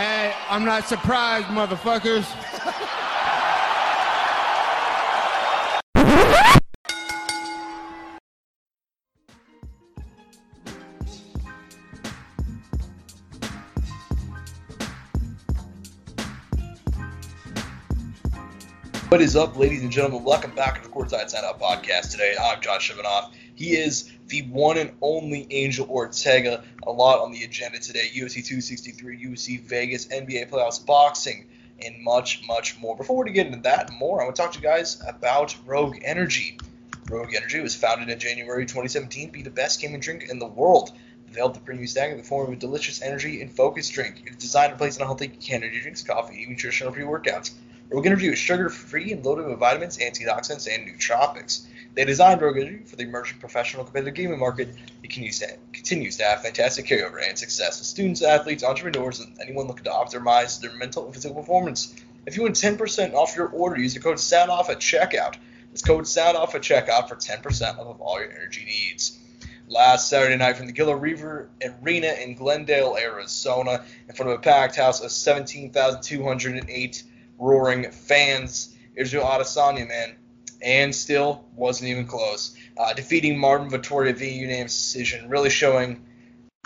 Hey, I'm not surprised, motherfuckers. What is up, ladies and gentlemen? Welcome back to the Courtside Sound Off podcast. Today, I'm Josh Shivanoff. He is the one and only Angel Ortega. A lot on the agenda today: UFC 263, UFC Vegas, NBA playoffs, boxing, and much, much more. Before we get into that and more, I want to talk to you guys about Rogue Energy. Rogue Energy was founded in January 2017 to be the best gaming drink in the world. Developed the premium stack in the form of a delicious energy and focus drink. It's designed to replace unhealthy energy drinks, coffee, and nutritional pre-workouts. Rogue Energy is sugar-free and loaded with vitamins, antioxidants, and nootropics. They designed Rogue Energy for the emerging professional competitive gaming market. It continues to have fantastic carryover and success with students, athletes, entrepreneurs, and anyone looking to optimize their mental and physical performance. If you want 10% off your order, use the code SOUNDOFF at checkout. This code SOUNDOFF at checkout for 10% off of all your energy needs. Last Saturday night from the Gila River Arena in Glendale, Arizona, in front of a packed house of 17,208 roaring fans. Israel Adesanya, man, and still wasn't even close. Uh, defeating Marvin Vettori via unanimous decision, really showing.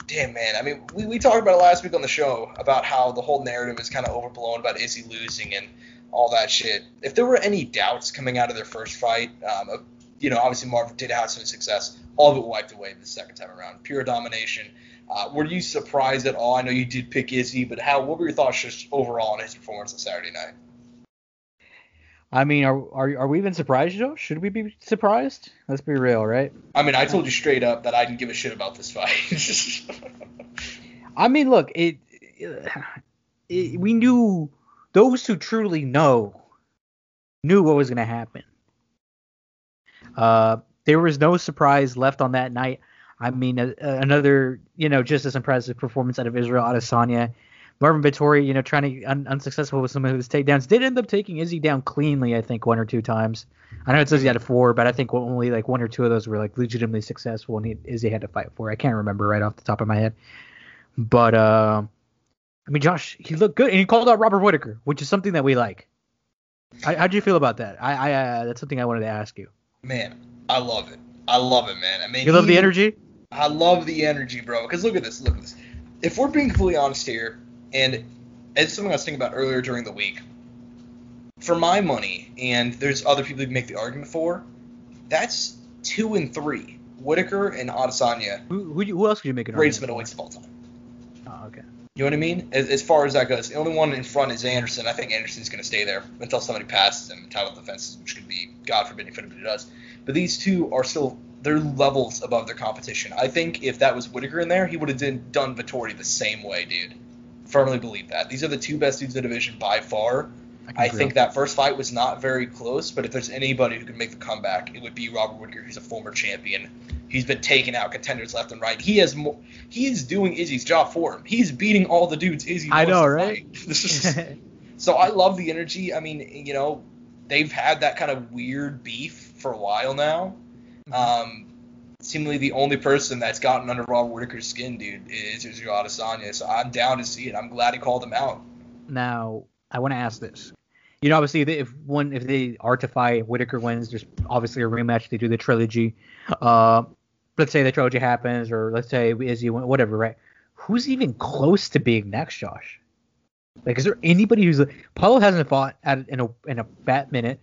Damn, man. I mean, we, we talked about it last week on the show about how the whole narrative is kind of overblown about Izzy losing and all that shit. If there were any doubts coming out of their first fight, um, you know, obviously Marvin did have some success. All of it wiped away the second time around. Pure domination. Uh, were you surprised at all? I know you did pick Izzy, but how? What were your thoughts just overall on his performance on Saturday night? I mean, are, are are we even surprised, Joe? Should we be surprised? Let's be real, right? I mean, I told you straight up that I didn't give a shit about this fight. I mean, look, it, it, we knew those who truly know knew what was going to happen. Uh, there was no surprise left on that night. I mean, a, another, you know, just as impressive performance out of Israel Adesanya. Marvin Vettori, you know, trying to un- unsuccessful with some of his takedowns, did end up taking Izzy down cleanly. I think one or two times. I know it says he had four, but I think only like one or two of those were like legitimately successful, and he, Izzy had to fight for. I can't remember right off the top of my head, but uh, I mean, Josh, he looked good, and he called out Robert Whitaker, which is something that we like. How, how'd you feel about that? I, I uh, that's something I wanted to ask you. Man, I love it. I love it, man. I mean, you love the energy. I love the energy, bro. Because look at this. Look at this. If we're being completely honest here, and it's something I was thinking about earlier during the week. For my money, and there's other people who can make the argument for, that's two and three. Whitaker and Adesanya. Who, who, who else could you make an greatest middleweights of all time. Oh, okay. You know what I mean? As, as far as that goes, the only one in front is Anderson. I think Anderson's going to stay there until somebody passes him in title defense, which could be God forbid if anybody does. But these two are still they're levels above their competition. I think if that was Whitaker in there, he would have done Vettori the same way, dude firmly believe that. These are the two best dudes in the division by far. I, I think that first fight was not very close, but if there's anybody who can make the comeback, it would be Robert Whitaker. He's a former champion. He's been taking out contenders left and right. He has more. He is doing Izzy's job for him. He's beating all the dudes Izzy. I know, right? so I love the energy. I mean, you know, they've had that kind of weird beef for a while now. Mm-hmm. Um, seemingly the only person that's gotten under Robert Whitaker's skin, dude, is Israel Adesanya. So I'm down to see it. I'm glad he called him out. Now, I want to ask this. You know, obviously, if one if they are to fight, Whitaker wins. There's obviously a rematch. They do the trilogy. Uh, let's say the trilogy happens, or let's say Izzy whatever, right? Who's even close to being next, Josh? Like, is there anybody who's Paulo hasn't fought at in a in a fat minute?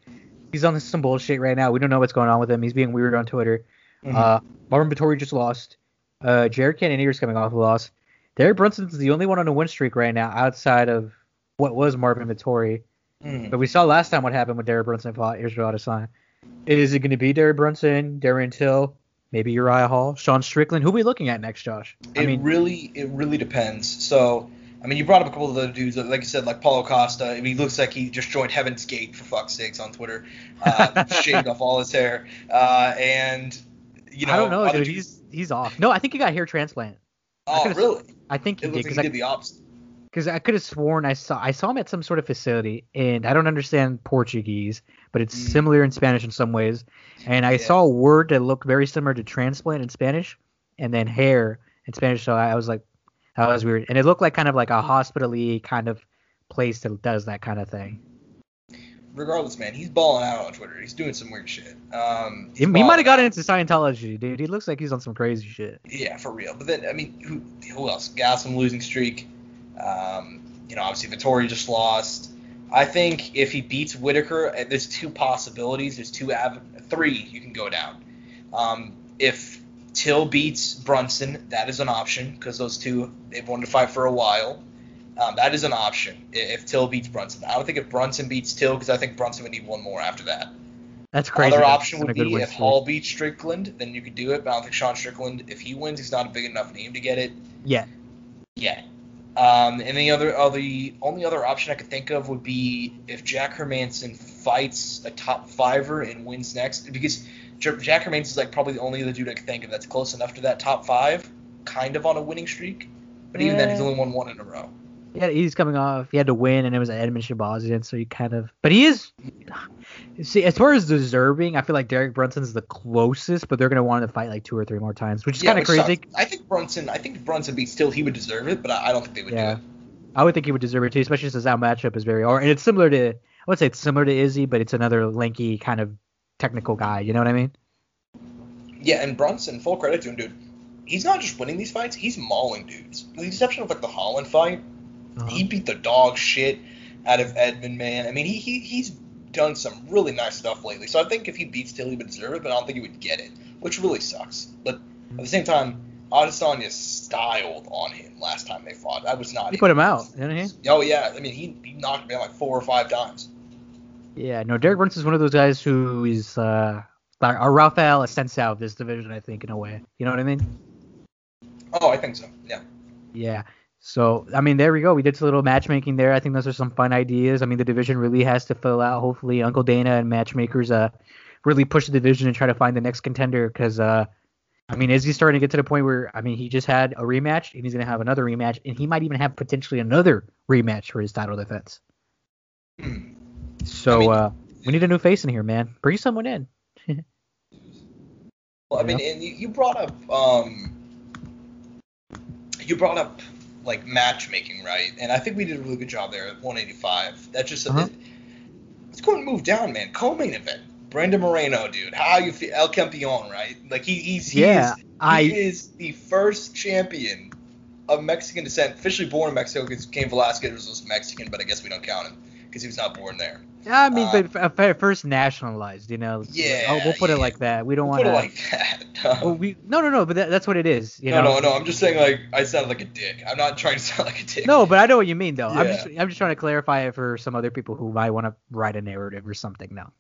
He's on some bullshit right now. We don't know what's going on with him. He's being weird on Twitter. Mm-hmm. Uh, Marvin Vettori just lost. Uh, Jared Cannonier's coming off a loss. Derek Brunson's the only one on a win streak right now outside of what was Marvin Vettori. Mm-hmm. But we saw last time what happened when Derek Brunson fought Israel Adesanya. Is it going to be Derek Brunson, Darren Till, maybe Uriah Hall, Sean Strickland? Who are we looking at next, Josh? I it mean, really, it really depends. So, I mean, you brought up a couple of other dudes, like you said, like Paulo Costa. I mean, he looks like he just joined Heaven's Gate for fuck's sakes on Twitter, uh, shaved off all his hair, uh, and you know, I don't know, dude. He's he's off. No, I think he got hair transplant. Oh, I really? I think he it did. Like he did the opposite. Because I could have sworn I saw I saw him at some sort of facility, and I don't understand Portuguese, but it's mm. similar in Spanish in some ways. And I yeah. saw a word that looked very similar to transplant in Spanish, and then hair in Spanish. So I was like, That was weird, and it looked like kind of like a hospital-y kind of place that does that kind of thing. Regardless, man, he's balling out on Twitter. He's doing some weird shit. Um, He, he might have gotten into Scientology, dude. He looks like he's on some crazy shit. Yeah, for real. But then, I mean, who, who else? Gastelum losing streak. Um, you know, obviously Vettori just lost. I think if he beats Whitaker, uh, there's two possibilities. There's two av- three you can go down. Um, if Till beats Brunson, that is an option because those two they've wanted to fight for a while. Um, that is an option if Till beats Brunson. I don't think if Brunson beats Till because I think Brunson would need one more after that. That's crazy. Other That's option would be if. Hall beats Strickland, then you could do it. But I don't think Sean Strickland, if he wins, he's not a big enough name to get it Yeah. Yeah. Um, and the other, uh, the only other option I could think of would be if Jack Hermansson fights a top fiver and wins next, because Jack Hermansson is like probably the only other dude I could think of that's close enough to that top five, kind of on a winning streak. But even then, he's only won one in a row. Yeah, he's coming off. He had to win, and it was an Edmen Shahbazyan, so he kind of. But he is. See, as far as deserving, I feel like Derek Brunson's the closest, but they're gonna want him to fight like two or three more times, which is kind of crazy. sucks. I think Brunson, I think Brunson beats Till, he would deserve it, but I, I don't think they would Yeah. do it. I would think he would deserve it too, especially since that matchup is very. Or and it's similar to. I would say it's similar to Izzy, but it's another lanky kind of technical guy. You know what I mean? Yeah, and Brunson, full credit to him, dude. He's not just winning these fights; he's mauling dudes. With the exception of like the Holland fight, Uh-huh. he beat the dog shit out of Edmen, man. I mean, he, he he's done some really nice stuff lately. So I think if he beats Till, he would deserve it, but I don't think he would get it, which really sucks. But at the same time, Adesanya styled on him last time they fought. That was not. He put him out, didn't he? Oh yeah, I mean he, he knocked him out like four or five times. Yeah, no, Derek Brunson's one of those guys who is uh, like a Rafael Asensio of this division, I think, in a way. You know what I mean? Oh, I think so. Yeah. Yeah. So I mean, there we go. We did some little matchmaking there. I think those are some fun ideas. I mean, the division really has to fill out. Hopefully, Uncle Dana and matchmakers uh really push the division and try to find the next contender. Because uh, I mean, is he starting to get to the point where I mean, he just had a rematch and he's gonna have another rematch, and he might even have potentially another rematch for his title defense. So I mean- uh, we need a new face in here, man. Bring someone in. Well, I mean, and you, you brought up um, you brought up like matchmaking, right? And I think we did a really good job there at 185. That just Uh-huh. it, let's go and move down, man. Co-main event. Brandon Moreno, dude. How you feel? El Campeon, right? Like he, he's he Yeah, is, he I- is the first champion of Mexican descent, officially born in Mexico because Cain Velasquez was Mexican, but I guess we don't count him because he was not born there. I mean, Uh, but first nationalized, you know. Yeah, Oh, we'll put it like that. We don't We'll want Put to. it like that. Well, we no no no, but that, that's what it is. You no, know? no, no. I'm just saying like I sound like a dick. I'm not trying to sound like a dick. No, but I know what you mean though. Yeah. I'm just I'm just trying to clarify it for some other people who might want to write a narrative or something. No,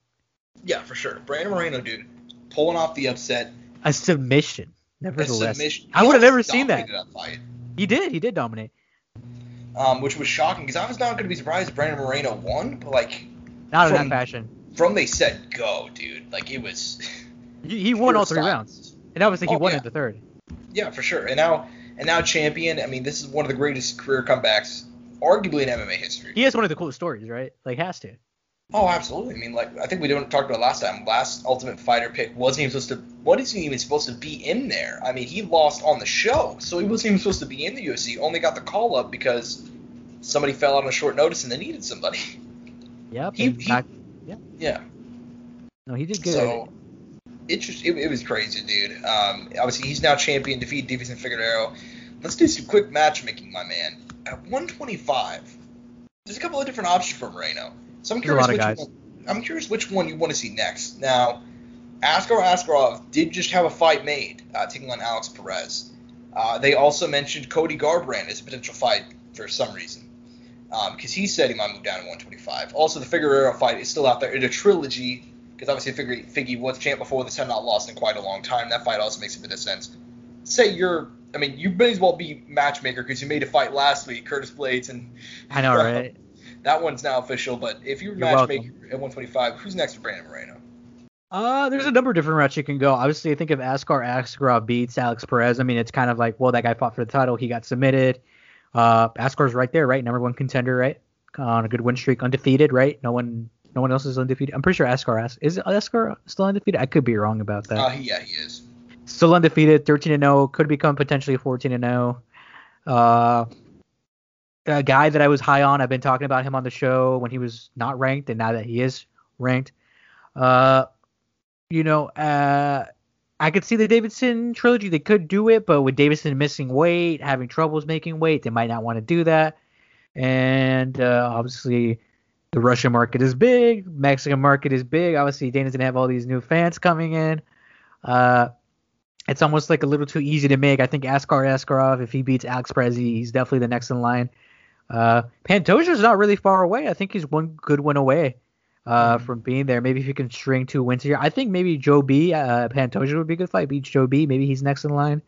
Yeah, for sure. Brandon Moreno, dude, pulling off the upset. a submission. nevertheless. a submission. I would have never seen that. fight, He did. He did dominate. um, which was shocking because I was not going to be surprised if Brandon Moreno won, but like Not in that fashion. from they said go, dude. Like it was. He, he won all three rounds, and obviously he Oh, won yeah. in the third. Yeah, for sure. And now and now champion. I mean, this is one of the greatest career comebacks, arguably in MMA history. He has one of the coolest stories, right? Like has to. Oh, absolutely. I mean, like I think we didn't talk about it last time. Last Ultimate Fighter pick wasn't even supposed to. What is he even supposed to be in there? I mean, he lost on the show, so he wasn't even supposed to be in the UFC. Only got the call up because somebody fell out on a short notice and they needed somebody. Yep. He- he- fact- yeah. no, he did good. So it it, it was crazy, dude. Um, obviously he's now champion, Defeat defeated Deiveson Figueiredo. Let's do some quick matchmaking, my man. At 125, there's a couple of different options for Moreno. So I'm curious which guys. one, I'm curious which one you want to see next. Now, Askar Askarov did just have a fight made, uh, taking on Alex Perez. Uh, they also mentioned Cody Garbrandt as a potential fight for some reason, because he said he might move down to 125. Also, the Figueiredo fight is still out there in a trilogy, because obviously Figure, Figgy was champ before this, had not lost in quite a long time. That fight also makes a bit of sense. Say you're, I mean, you may as well be matchmaker because you made a fight last week, Curtis Blaydes, and I know, right? that one's now official. But if you're, You're matchmaker at 125, who's next for Brandon Moreno? Uh, there's a number of different routes you can go. Obviously, I think if Askar Askarov beats Alex Perez, I mean, it's kind of like, well, that guy fought for the title, he got submitted. Uh, Askar's right there, right? Number one contender, right? On a good win streak, undefeated, right? No one, no one else is undefeated. I'm pretty sure Askar As- is Askar still undefeated. I could be wrong about that. Uh, yeah, he is. still undefeated, 13 and 0, could become potentially 14 and 0. Uh, a guy that I was high on. I've been talking about him on the show when he was not ranked, and now that he is ranked. Uh, you know, uh, I could see the Deiveson trilogy. They could do it, but with Deiveson missing weight, having troubles making weight, they might not want to do that. And uh, obviously, the Russian market is big, Mexican market is big. Obviously, Dana's gonna have all these new fans coming in. Uh, it's almost like a little too easy to make. I think Askar Askarov, if he beats Alex Perez, he's definitely the next in line. Uh, Pantoja's not really far away. I think he's one good win away uh, mm-hmm. from being there. Maybe if you can string two wins here, I think maybe Joe B, uh, Pantoja would be a good fight. Beats Joe B, maybe he's next in line.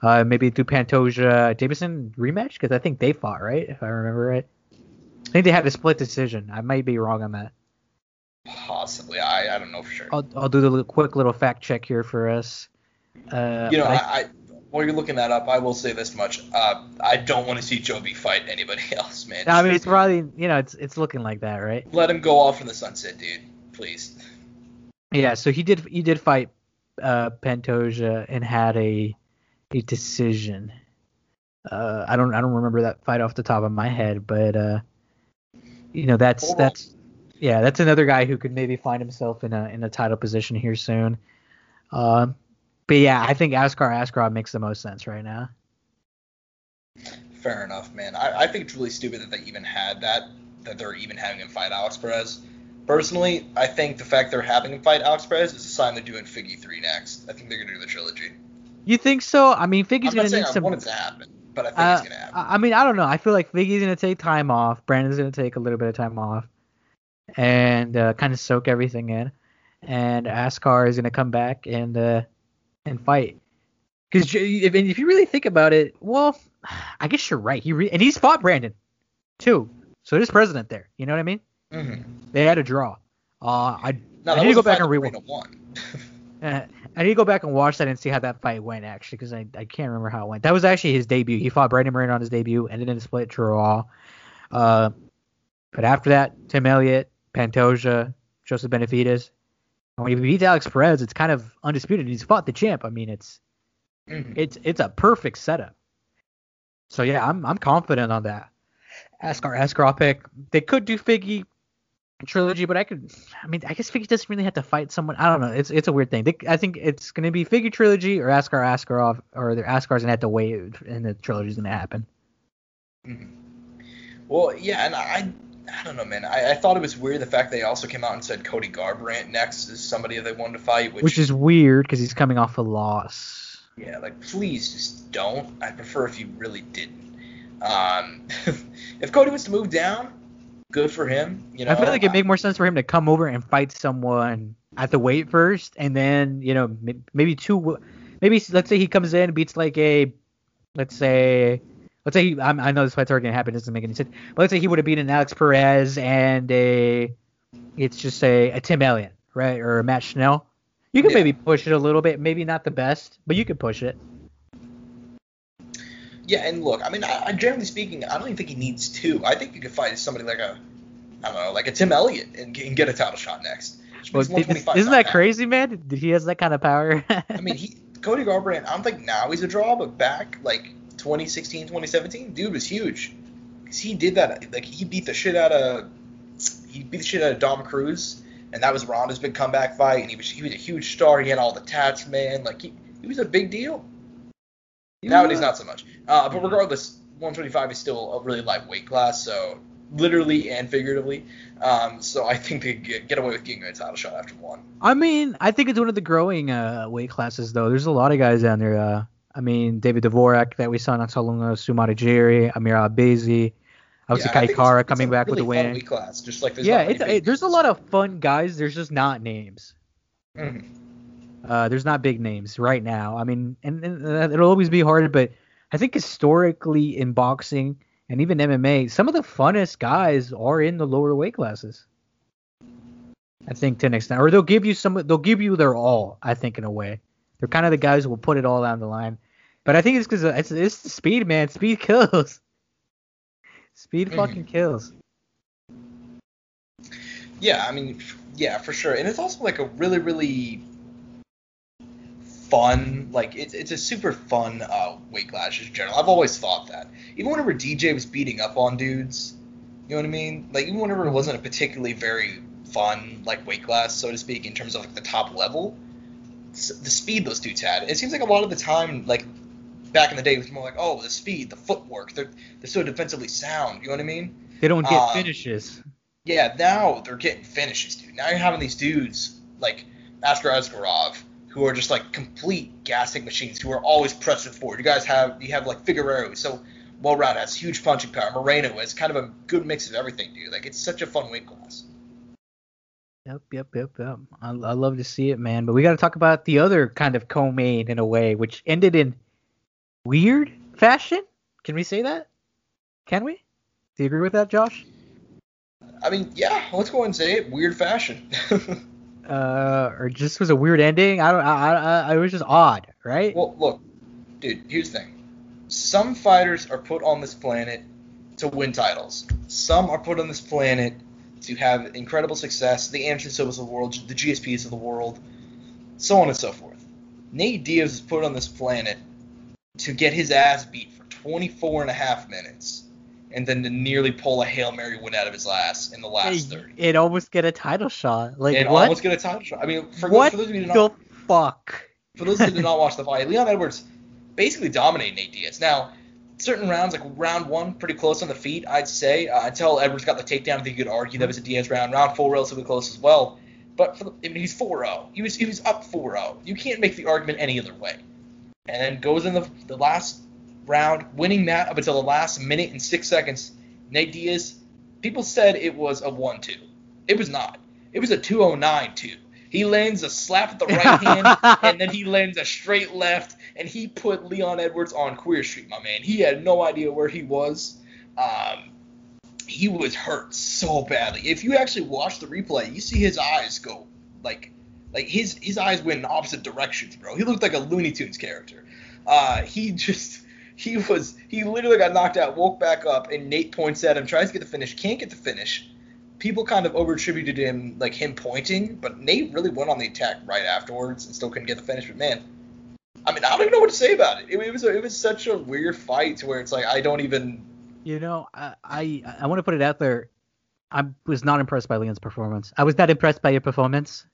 Uh, maybe do Pantoja Deiveson rematch because I think they fought right, if I remember right. I think they had a split decision. I might be wrong on that. Possibly, I, I don't know for sure. I'll, I'll do the quick little fact check here for us. Uh, you know, I, I, while you're looking that up, I will say this much: uh, I don't want to see Joby fight anybody else, man. I mean, it's probably you know, it's it's looking like that, right? Let him go off in the sunset, dude. Please. Yeah, so he did he did fight uh, Pantoja and had a a decision. Uh, I don't I don't remember that fight off the top of my head, but uh, you know that's that's yeah that's another guy who could maybe find himself in a in a title position here soon. Um, but yeah, I think Askar Askarov makes the most sense right now. Fair enough, man. I, I think it's really stupid that they even had that, that they're even having him fight Alex Perez. Personally, I think the fact they're having him fight Alex Perez is a sign they're doing Figgy 3 next. I think they're going to do the trilogy. You think so? I mean, Figgy's going to need I some. I want it to happen, but I think uh, it's going to happen. I mean, I don't know. I feel like Figgy's going to take time off. Brandon's going to take a little bit of time off and uh, kind of soak everything in. And Askar is going to come back and uh, and fight. Because if, if you really think about it, well, I guess you're right. He re- and he's fought Brandon too. So there's president there. You know what I mean? Mm-hmm. They had a draw. Uh, I, no, I need to go back and rewatch. uh, I need to go back and watch that and see how that fight went actually, because I, I can't remember how it went. That was actually his debut. He fought Brandon Moreno on his debut, ended in a split draw. Uh, but after that, Tim Elliott, Pantoja, Joseph Benavidez, when he beats Alex Perez, it's kind of undisputed. He's fought the champ. I mean, it's mm-hmm. it's it's a perfect setup. So yeah, I'm I'm confident on that. Askar Askarov pick. They could do Figgy trilogy, but I could. I mean, I guess Figgy doesn't really have to fight someone. I don't know. It's it's a weird thing. They, I think it's gonna be Figgy trilogy or Askar Askarov, or the Askar's gonna have to wait, and the trilogy's gonna happen. Mm-hmm. Well, yeah, and I I don't know, man. I, I, thought it was weird the fact they also came out and said Cody Garbrandt next is somebody they wanted to fight, which, which is weird because he's coming off a loss. Yeah, like please just don't. I prefer if you really didn't. Um, if Cody was to move down, good for him. You know, I feel like it'd make more sense for him to come over and fight someone at the weight first, and then you know maybe two, maybe let's say he comes in beats like a, let's say let's say he, i know this fight's already gonna happen. It doesn't make any sense. But let's say he would have beaten Alex Perez and a, it's just a, a Tim Elliott, right, or a Matt Schnell. You could yeah. maybe push it a little bit. Maybe not the best, but you could push it. Yeah, and look, I mean, I, generally speaking, I don't even think he needs two. I think you could fight somebody like a, I don't know, like a Tim Elliott and, and get a title shot next. Well, isn't that crazy, man? He has that kind of power. I mean, he Cody Garbrandt. I don't think now he's a draw, but back like 2016, 2017, dude was huge. Cause he did that. Like he beat the shit out of he beat the shit out of Dom Cruz, and that was Ronda's big comeback fight. And he was he was a huge star. He had all the tats, man. Like he he was a big deal. Yeah. Nowadays, not so much. Uh, but regardless, 125 is still a really light weight class, so literally and figuratively. Um, so I think they get, get away with getting a title shot after one. I mean, I think it's one of the growing uh, weight classes, though. There's a lot of guys down there. Uh, I mean, David Dvorak that we saw not so long ago, Su Mudaerji, Amir Albazi, obviously yeah, Kai Kara coming back really with a win. Class, just like yeah, it's, it, there's a lot of fun guys. There's just not names. Mm-hmm. Uh, there's not big names right now. I mean, and, and uh, it'll always be hard, but I think historically in boxing and even MMA, some of the funnest guys are in the lower weight classes. I think to an extent, or they'll give you some, they'll give you their all. I think in a way, they're kind of the guys who will put it all down the line. But I think it's because it's, it's the speed, man. Speed kills. Speed mm-hmm. fucking kills. Yeah, I mean, yeah, for sure. And it's also like a really, really fun. Like it's it's a super fun uh, weight class in general. I've always thought that. Even whenever DJ was beating up on dudes, you know what I mean? Like even whenever it wasn't a particularly very fun like weight class, so to speak, in terms of like the top level, the speed those dudes had. It seems like a lot of the time, like back in the day, it was more like, oh, the speed, the footwork, they're they're so defensively sound. You know what I mean? They don't get Um, finishes. Yeah, now they're getting finishes, dude. Now you're having these dudes like Askar Askarov who are just like complete gassing machines who are always pressing forward. You guys have you have like Figueiredo, so well rounded, has huge punching power. Moreno has kind of a good mix of everything, dude. Like it's such a fun weight class. Yep, yep, yep, yep. I, I love to see it, man. But we got to talk about the other kind of co-main in a way, which ended in weird fashion. Can we say that? Can we? Do you agree with that, Josh? I mean, yeah, let's go and say it. Weird fashion. Uh, or just was a weird ending? I don't. I, I, I it was just odd, right? well, look, dude. Here's the thing. Some fighters are put on this planet to win titles. Some are put on this planet to have incredible success. The Anderson Silvas of the world, the GSPs of the world, so on and so forth. Nate Diaz is put on this planet to get his ass beat for 24 and a half minutes, and then to nearly pull a hail mary win out of his ass in the last 30. it almost get a title shot. Like and what? almost get a title shot. I mean, for, what for those of you who the not, fuck? for those who did not watch the fight, Leon Edwards basically dominated Nate Diaz. Now, certain rounds, like round one, pretty close on the feet, I'd say. Uh, until Edwards got the takedown, I think you could argue that was a Diaz round. Round four, relatively close as well. But for the, I mean, he's 4-0. He was he was up 4-0. You can't make the argument any other way. And then goes in the the last round, winning that up until the last minute and six seconds. Nate Diaz, people said it was a 1-2. It was not. It was a 209-2. He lands a slap at the right hand, and then he lands a straight left, and he put Leon Edwards on Queer Street, my man. He had no idea where he was. Um, he was hurt so badly. If you actually watch the replay, you see his eyes go like like his his eyes went in opposite directions, bro. He looked like a Looney Tunes character. Uh, he just he was he literally got knocked out, woke back up, and Nate points at him, tries to get the finish, can't get the finish. People kind of over attributed him like him pointing, but Nate really went on the attack right afterwards and still couldn't get the finish. But man, I mean, I don't even know what to say about it. It, it was a, it was such a weird fight to where it's like I don't even You know, I I, I want to put it out there. I was not impressed by Leon's performance. I was not impressed by your performance.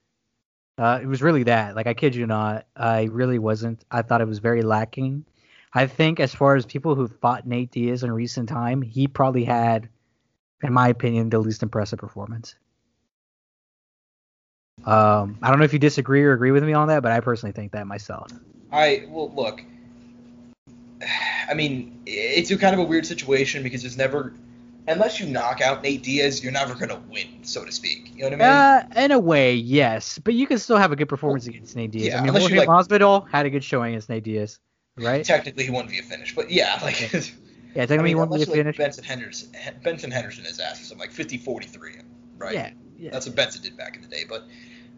Uh, it was really that. Like I kid you not, I really wasn't. I thought it was very lacking. I think as far as people who fought Nate Diaz in recent time, he probably had, in my opinion, the least impressive performance. Um, I don't know if you disagree or agree with me on that, but I personally think that myself. I well look. I mean, it's a kind of a weird situation because there's never, unless you knock out Nate Diaz, you're never gonna win, so to speak. You know what I mean? Uh, in a way, yes, but you can still have a good performance against Nate Diaz. yeah, I mean, unless like- Masvidal had a good showing against Nate Diaz, right? Technically, he won via finish, but yeah, like. Yeah, I technically mean, he won you, like finish. Benson Henderson, Benson Henderson his ass for something like 50-43, right? Yeah, yeah. That's what Benson did back in the day. But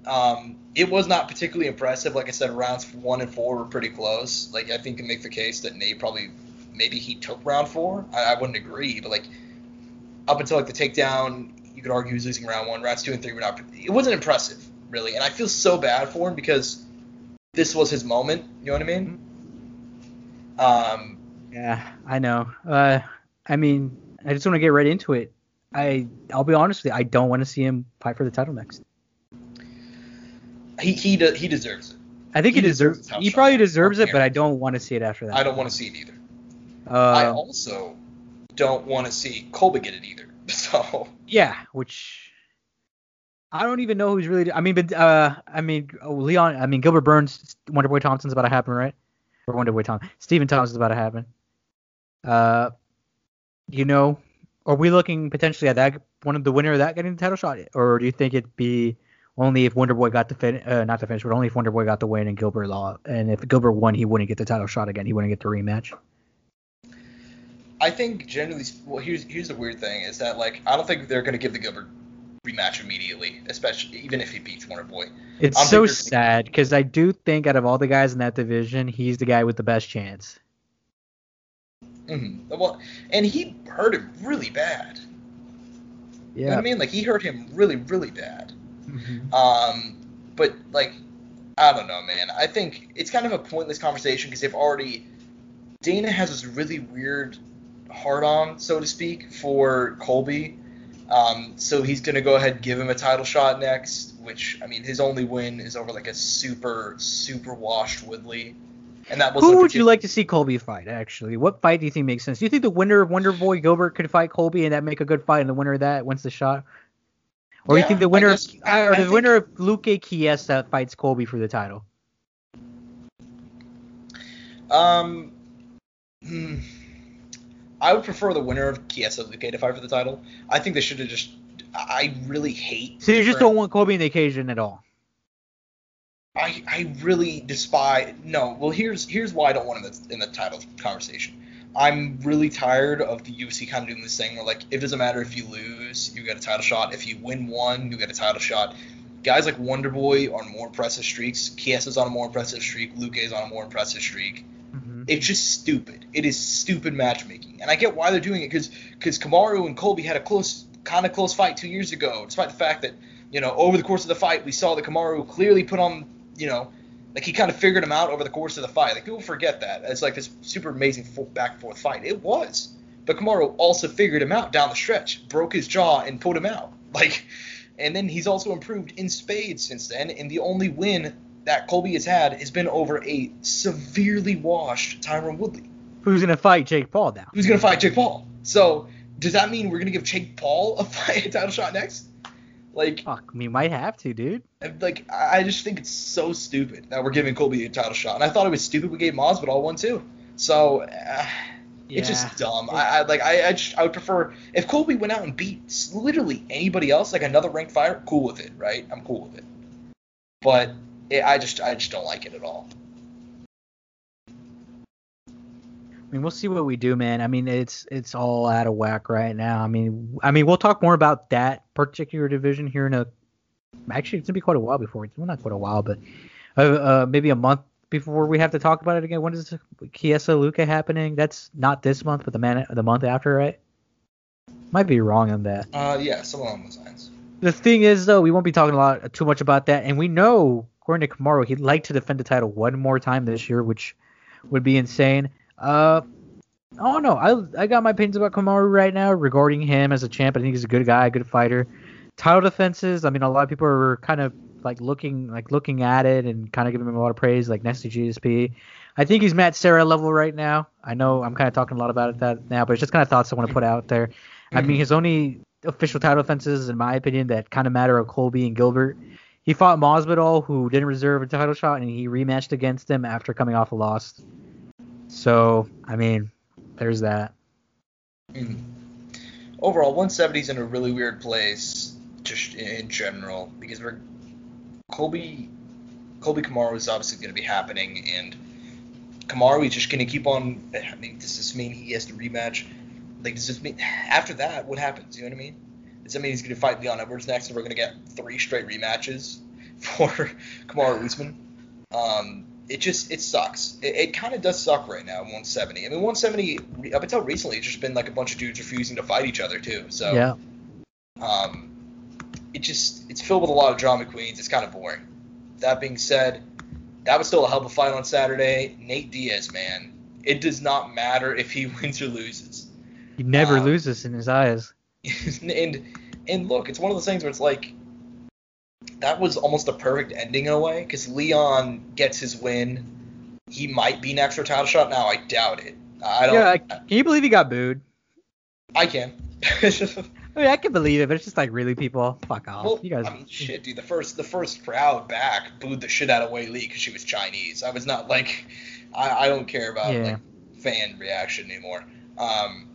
um, it was not particularly impressive. Like I said, rounds one and four were pretty close. Like I think you can make the case that Nate probably maybe he took round four. I, I wouldn't agree, but like up until like the takedown, you could argue he was losing round one. Rounds two and three were not. It wasn't impressive, really. And I feel so bad for him because this was his moment. You know what I mean? Um, Yeah, I know. Uh, I mean, I just want to get right into it. I I'll be honest with you, I don't want to see him fight for the title next. he he de- he deserves it. I think he, He deserves deserves. He probably deserves it, but I don't want to see it after that. I don't want to see it either. I Uh, also don't want to see Colby get it either. So yeah, which I don't even know who's really. I mean, but uh, I mean, oh, Leon. I mean, Gilbert Burns, Wonder Boy Thompson's about to happen, right? Or Wonder Boy Thompson, Stephen Thompson's about to happen. Uh, you know, are we looking potentially at that one of the winner of that getting the title shot, or do you think it'd be only if Wonder Boy got the fin, uh, not the finish, but only if Wonder Boy got the win and Gilbert law, and if Gilbert won, he wouldn't get the title shot again. He wouldn't get the rematch. I think generally, well, here's here's the weird thing is that like I don't think they're gonna give the Gilbert rematch immediately, especially even if he beats Wonder Boy. It's so sad because I do think out of all the guys in that division, he's the guy with the best chance. hmm Well, and he hurt him really bad. You know what I mean? Like he hurt him really really bad. Mhm. Um, but like I don't know, man. I think it's kind of a pointless conversation because they've already Dana has this really weird hard on, so to speak, for Colby. Um, so he's gonna go ahead and give him a title shot next, which I mean his only win is over like a super super washed Woodley. And that was Who would you like to see Colby fight? Actually, what fight do you think makes sense? Do you think the winner of Wonder Boy Gilbert could fight Colby and that make a good fight, and the winner of that wins the shot? Or Yeah, you think the winner guess- of I- or I the think- winner of Luque Chiesa fights Colby for the title? Um, hmm, I would prefer the winner of Chiesa Luque to fight for the title. I think they should have just. I really hate. So you just don't want Colby in the occasion at all? I, I really despise no. Well, here's here's why I don't want him in the, in the title conversation. I'm really tired of the UFC kind of doing this thing where like it doesn't matter if you lose, you get a title shot. If you win one, you get a title shot. Guys like Wonder Boy are on more impressive streaks. Chiesa's on a more impressive streak. Luke is on a more impressive streak. It's just stupid. It is stupid matchmaking, and I get why they're doing it because because Kamaru and Colby had a close kind of close fight two years ago, despite the fact that you know over the course of the fight we saw that Kamaru clearly put on you know like he kind of figured him out over the course of the fight. Like people forget that it's like this super amazing back and forth fight. It was, but Kamaru also figured him out down the stretch, broke his jaw and pulled him out. Like, and then he's also improved in spades since then. And the only win that Colby has had has been over a severely washed Tyron Woodley, Who's gonna fight Jake Paul now? who's going to fight Jake Paul. So does that mean we're going to give Jake Paul a fight, a title shot next? Like, Fuck, we might have to, dude. like I just think it's so stupid that we're giving Colby a title shot. And I thought it was stupid we gave Masvidal one too. So uh, it's just dumb. I, I like I I, just, I would prefer if Colby went out and beat literally anybody else, like another ranked fighter, cool with it, right? I'm cool with it. But it, I just I just don't like it at all. I mean, we'll see what we do, man. I mean, it's it's all out of whack right now. I mean, I mean, we'll talk more about that particular division here in a. Actually, it's gonna be quite a while before. It's well, not quite a while, but uh, uh, maybe a month before we have to talk about it again. When is Chiesa Luque happening? That's not this month, but the man the month after, right? Might be wrong on that. Uh, yeah, something along those lines. The thing is, though, we won't be talking a lot too much about that, and we know according to Kamaru, he'd like to defend the title one more time this year, which would be insane. Uh, don't know. I I got my opinions about Kamaru right now regarding him as a champ. I think he's a good guy, a good fighter. Title defenses. I mean, a lot of people are kind of like looking like looking at it and kind of giving him a lot of praise, like next GSP. I think he's Matt Serra level right now. I know I'm kind of talking a lot about it that now, but it's just kind of thoughts I want to put out there. I mean, his only official title defenses, in my opinion, that kind of matter are Colby and Gilbert. He fought Masvidal, who didn't reserve a title shot, and he rematched against him after coming off a loss. So, I mean, there's that. Mm. Overall, 170's in a really weird place, just in general, because we're Colby Colby Kamaru is obviously going to be happening, and Kamaru is just going to keep on. I mean, does this mean he has to rematch? Like, does this mean after that what happens? You know what I mean? Does that mean he's going to fight Leon Edwards next, and we're going to get three straight rematches for Kamaru Usman? Um, it just it sucks. It, it kind of does suck right now. 170. I mean, 170 up until recently, it's just been like a bunch of dudes refusing to fight each other too. So Yeah. um, it just it's filled with a lot of drama queens. It's kind of boring. That being said, that was still a hell of a fight on Saturday. Nate Diaz, man, it does not matter if he wins or loses. He never Um, loses in his eyes. and and look, it's one of those things where it's like that was almost a perfect ending in a way because Leon gets his win. He might be next for a title shot. Now I doubt it. I don't. Yeah, can you believe he got booed? I can. I mean, I can believe it, but it's just like, really, people? Fuck off. Well, you guys. I mean, shit, dude. The first, the first crowd back booed the shit out of Wei Li because she was Chinese. I was not like, I, I don't care about Yeah. like fan reaction anymore. Um,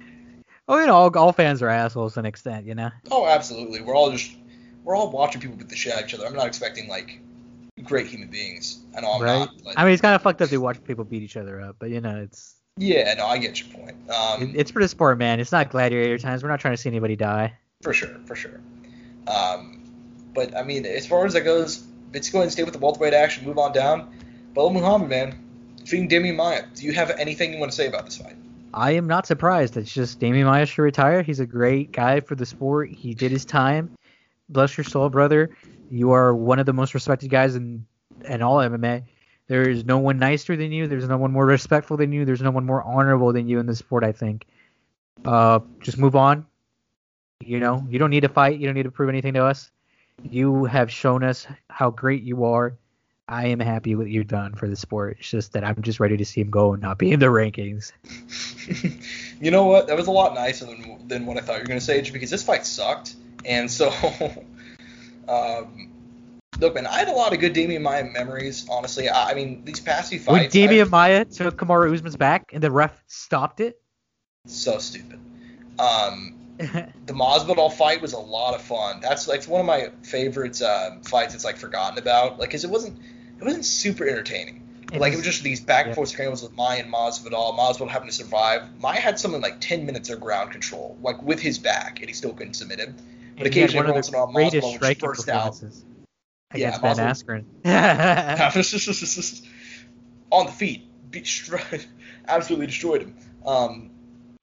Oh, you know, all, all fans are assholes to an extent, you know? oh, absolutely. We're all just, we're all watching people beat the shit out of each other. I'm not expecting like great human beings. I know I'm right? not. But, I mean, it's kind of fucked up to watch people beat each other up, but, you know, it's yeah, no, I get your point. Um, it- it's for the sport, man. It's not gladiator times. We're not trying to see anybody die. For sure, for sure. Um, but I mean, as far as that goes, let's go ahead and stay with the welterweight action. Move on down. Belal Muhammad, man, defeating Demian Maia. Do you have anything you want to say about this fight? I am not surprised. It's just Demian Maia should retire. He's a great guy for the sport. He did his time. Bless your soul, brother. You are one of the most respected guys in in all MMA. There is no one nicer than you. There's no one more respectful than you. There's no one more honorable than you in the sport. I think. Uh, just move on. You know, you don't need to fight. You don't need to prove anything to us. You have shown us how great you are. I am happy with what you've done for the sport. It's just that I'm just ready to see him go and not be in the rankings. you know what? That was a lot nicer than, than what I thought you were going to say, because this fight sucked. And so, um, look, man, I had a lot of good Demian Maia memories, honestly. I, I mean, these past few fights. When Demian Maia took Kamaru Usman's back and the ref stopped it? So stupid. Um, the Masvidal fight was a lot of fun. That's like one of my favorite uh, fights. It's like forgotten about, like, cause it wasn't it wasn't super entertaining. It like was, it was just these back and forth scrambles with Maia and Masvidal. Masvidal happened to survive. Maia had something like 10 minutes of ground control, like with his back, and he still couldn't submit him. But occasionally, every once in a while, Masvidal would burst out. Against yeah, Ben Askren. on the feet, absolutely destroyed him. Um,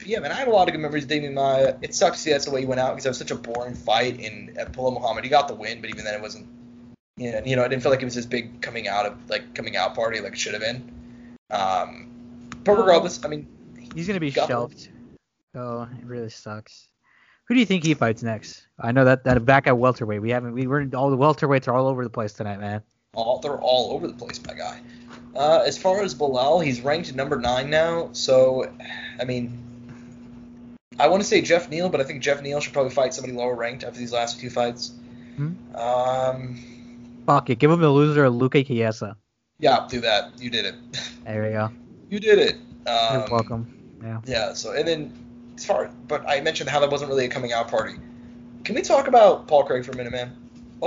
yeah, man, I had a lot of good memories of Demian Maia. It sucks to see that's the way he went out because it was such a boring fight. In at Belal Muhammad, he got the win, but even then, it wasn't. You know, you know, I didn't feel like it was this big coming out of like coming out party like it should have been. Um, but regardless, I mean, he's gonna be shelved. Oh, it really sucks. Who do you think he fights next? I know that that back at welterweight, we haven't we were all the welterweights are all over the place tonight, man. All they're all over the place, my guy. Uh, as far as Belal, he's ranked number nine now. So, I mean, I want to say Geoff Neal, but I think Geoff Neal should probably fight somebody lower ranked after these last two fights. Hmm? Um, Fuck it, give him the loser of Luque Chiesa. Yeah, do that. You did it. There we go. you did it. Um, You're welcome. Yeah. Yeah. So and then as far, but I mentioned how that wasn't really a coming out party. Can we talk about Paul Craig for a minute, man?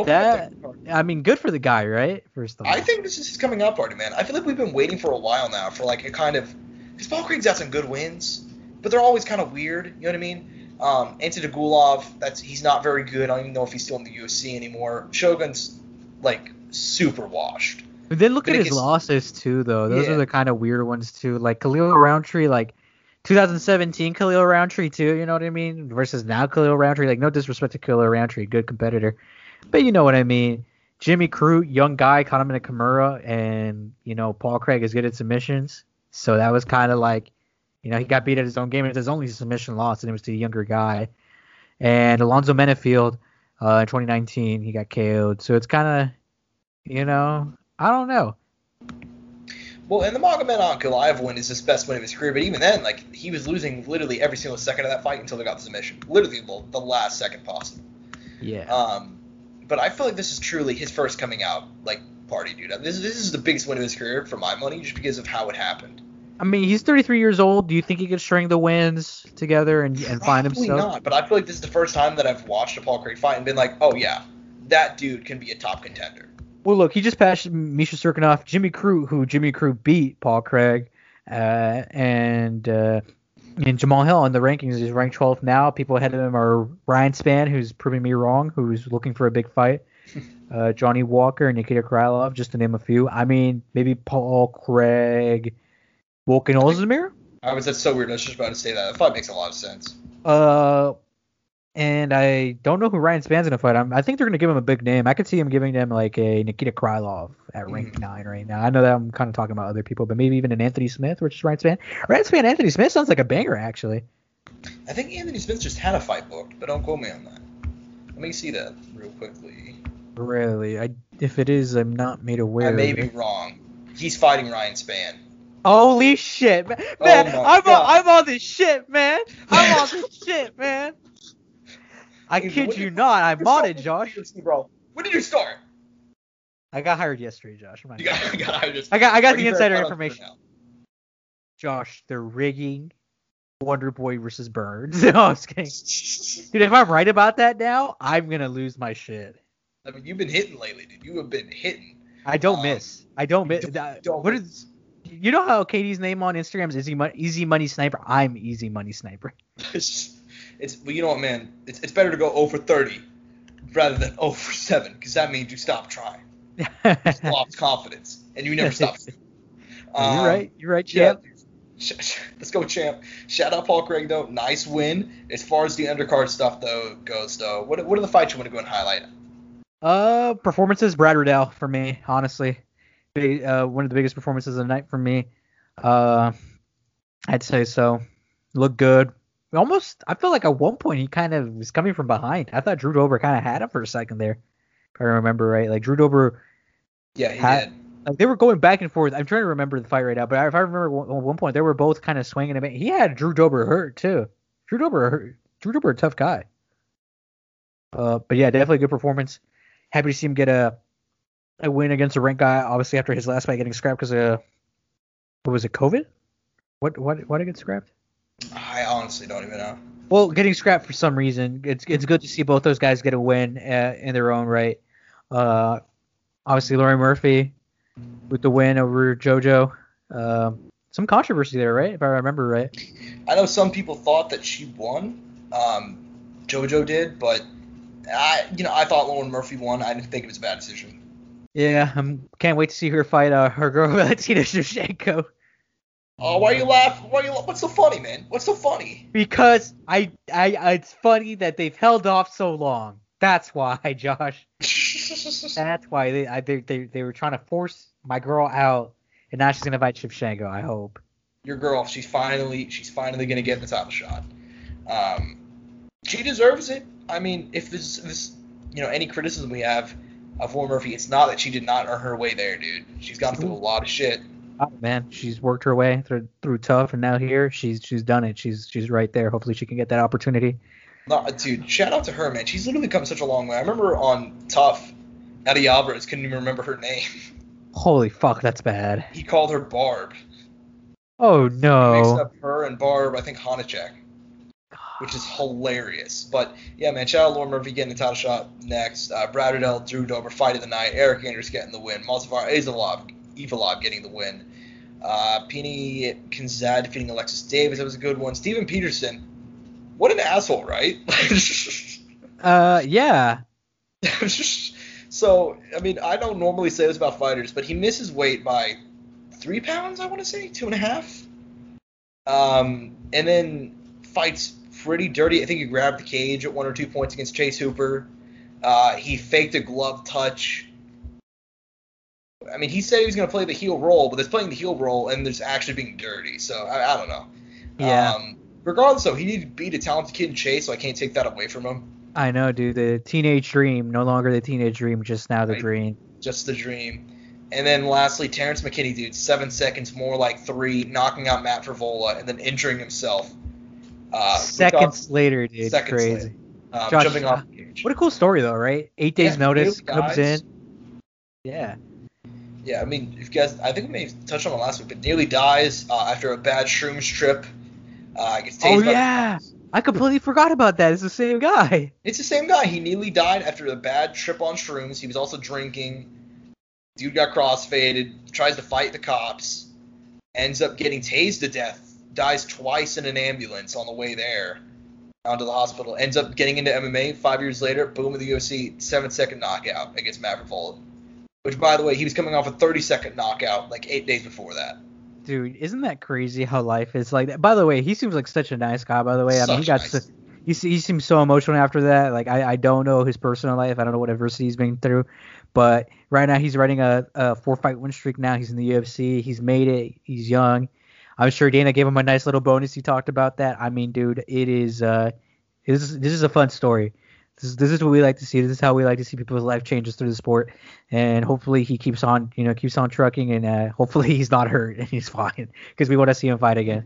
that I mean, good for the guy, right? First of all, I think this is his coming out party, man. I feel like we've been waiting for a while now for like a kind of because Paul Craig's got some good wins but they're always kind of weird. You know what I mean? Um, Antigulov, that's he's not very good. I don't even know if he's still in the UFC anymore. Shogun's like super washed. But then look but at his losses too, though. Those yeah. are the kind of weird ones too. Like Khalil Rountree, like 2017 Khalil Rountree too. You know what I mean? Versus now Khalil Rountree. Like no disrespect to Khalil Rountree, good competitor, but you know what I mean. Jimmy Crute, young guy, caught him in a Kimura, and you know Paul Craig is good at submissions. So that was kind of like you know, he got beat at his own game. It's his only submission loss, and it was to a younger guy. And Alonzo Menifield uh, in 2019, he got KO'd. So it's kind of, you know, I don't know. Well, and the Magomed Ankalaev win is his best win of his career, but even then, like he was losing literally every single second of that fight until they got the submission, literally the, the last second possible. Yeah. Um, but I feel like this is truly his first coming out like party, dude. This this is the biggest win of his career for my money, just because of how it happened. I mean, he's 33 years old. Do you think he could string the wins together and, and find himself? Probably not. But I feel like this is the first time that I've watched a Paul Craig fight and been like, oh yeah, that dude can be a top contender. Well, look, he just passed Misha Cirkunov, Jimmy Crute, who Jimmy Crute beat Paul Craig, uh, and uh, and Jamahal Hill in the rankings He's ranked 12th now. People ahead of him are Ryan Spann, who's proving me wrong, who's looking for a big fight. Uh, Johnny Walker, Nikita Krylov, just to name a few. I mean, maybe Paul Craig Volkan Ozdemir. I was that's so weird. I was just about to say that. Thought it makes a lot of sense. Uh, and I don't know who Ryan Spann's gonna fight. I'm, I think they're gonna give him a big name. I could see him giving them like a Nikita Krylov at mm. rank nine right now. I know that I'm kind of talking about other people, but maybe even an Anthony Smith, which is Ryan Spann. Ryan Spann, Anthony Smith sounds like a banger actually. I think Anthony Smith just had a fight booked, but don't quote me on that. Let me see that real quickly. Really, I if it is, I'm not made aware. I may be wrong. He's fighting Ryan Spann. Holy shit, man! Oh man oh I'm, on, I'm on this shit, man. I'm on this shit, man. I kid you not, I'm on it, Josh. Bro, when did you start? I got hired yesterday, Josh. You got, got hired yesterday. I got, I got the insider information. Josh, they're rigging Wonder Boy versus Burns. no, I was kidding. Dude, if I'm right about that now, I'm gonna lose my shit. I mean, you've been hitting lately, dude. You have been hitting. I don't um, miss. I don't miss. Don't, don't what is? You know how Katie's name on Instagram is Easy Money, Easy Money Sniper? I'm Easy Money Sniper. it's, it's well, you know what, man? It's, it's better to go 0 for 30 rather than 0 for 7 because that means you stop trying. you lost confidence and you never stop. Um, you're right. You're right, champ. Yeah, let's go, champ. Shout out Paul Craig though. Nice win. As far as the undercard stuff though goes though, what what are the fights you want to go and highlight? Uh, performances. Brad Riddell for me, honestly. Big, uh, one of the biggest performances of the night for me. Uh, I'd say so. Looked good. Almost, I feel like at one point he kind of was coming from behind. I thought Drew Dober kind of had him for a second there, if I remember right. Like Drew Dober, Yeah, he had- did. like they were going back and forth. I'm trying to remember the fight right now, but if I remember one- at one point they were both kind of swinging a bit. He had Drew Dober hurt too. Drew Dober hurt. Drew Dober a tough guy. Uh, but yeah, definitely good performance. Happy to see him get a a win against a ranked guy. Obviously after his last fight getting scrapped because of what was it, COVID? What what why did it get scrapped? I honestly don't even know. Well, getting scrapped for some reason. It's it's good to see both those guys get a win uh, in their own right. Uh, obviously Laurie Murphy with the win over JoJo. Um, some controversy there, right? If I remember right. I know some people thought that she won. Um, JoJo did, but I, you know, I thought Lauren Murphy won. I didn't think it was a bad decision. Yeah, I'm can't wait to see her fight uh, her girl Valentina Shevchenko Oh, why are you laugh? Why you? What's so funny, man? What's so funny? because I, I I it's funny that they've held off so long. That's why, Josh. That's why they I, they, they they were trying to force my girl out, and now she's gonna fight Shevchenko. I hope. Your girl, she's finally, she's finally gonna get the title shot. Um, she deserves it. I mean, if this, this, you know, any criticism we have of Murphy, it's not that she did not earn her way there, dude. She's gone through a lot of shit. Oh, man, she's worked her way through through tough, and now here she's she's done it. She's she's right there. Hopefully, she can get that opportunity. No, dude, shout out to her, man. She's literally come such a long way. I remember on Tough, Eddie Alvarez couldn't even remember her name. Holy fuck, that's bad. He called her Barb. Oh no. He mixed up her and Barb, I think Honchak, which is hilarious. But yeah, man, shout out Lauren Murphy getting the title shot next. Uh, Brad Riddell, Drew Dober, fight of the night. Eric Anders getting the win. Malzavar Azalov, Evloev getting the win. Uh, Pannie Kianzad defeating Alexis Davis. That was a good one. Steven Peterson, what an asshole, right? Uh, yeah. so, I mean, I don't normally say this about fighters, but he misses weight by three pounds, I want to say, two and a half. Um, and then fights pretty dirty. I think he grabbed the cage at one or two points against Chase Hooper. Uh, he faked a glove touch. I mean, he said he was going to play the heel role, but there's playing the heel role and there's actually being dirty. So I, I don't know. Yeah. Um, regardless, though, he did beat a talented kid in Chase, so I can't take that away from him. I know, dude. The teenage dream, no longer the teenage dream, just now the Right. dream. just the dream. And then lastly, Terrance McKinney, dude, seven seconds more like three, knocking out Matt Frevola and then injuring himself. Uh, Seconds later, dude. seconds crazy. later. um, Josh, jumping off the cage. What a cool story, though, right? Eight days Yeah, notice comes in. Yeah. Yeah, I mean, if you guys, I think we may have touched on it last week, but nearly dies uh, after a bad shrooms trip. Uh, gets Oh tased by- yeah. I completely forgot about that. It's the same guy. It's the same guy. He nearly died after a bad trip on shrooms. He was also drinking. Dude got crossfaded, tries to fight the cops, ends up getting tased to death, dies twice in an ambulance on the way there onto the hospital, ends up getting into MMA five years later, boom in the UFC, seven second knockout against Frevola. Which, by the way, he was coming off a 30 second knockout like eight days before that. Dude, isn't that crazy how life is like that? By the way, he seems like such a nice guy. By the way, I mean he got nice. so, he he seems so emotional after that. Like I, I don't know his personal life. I don't know what adversity he's been through, but right now he's running a, a four fight win streak. Now he's in the UFC. He's made it. He's young. I'm sure Dana gave him a nice little bonus. He talked about that. I mean, dude, it is uh, this is this is a fun story. This is, this is what we like to see. This is how we like to see people's life changes through the sport, and hopefully he keeps on, you know, keeps on trucking, and uh, hopefully he's not hurt and he's fine because we want to see him fight again.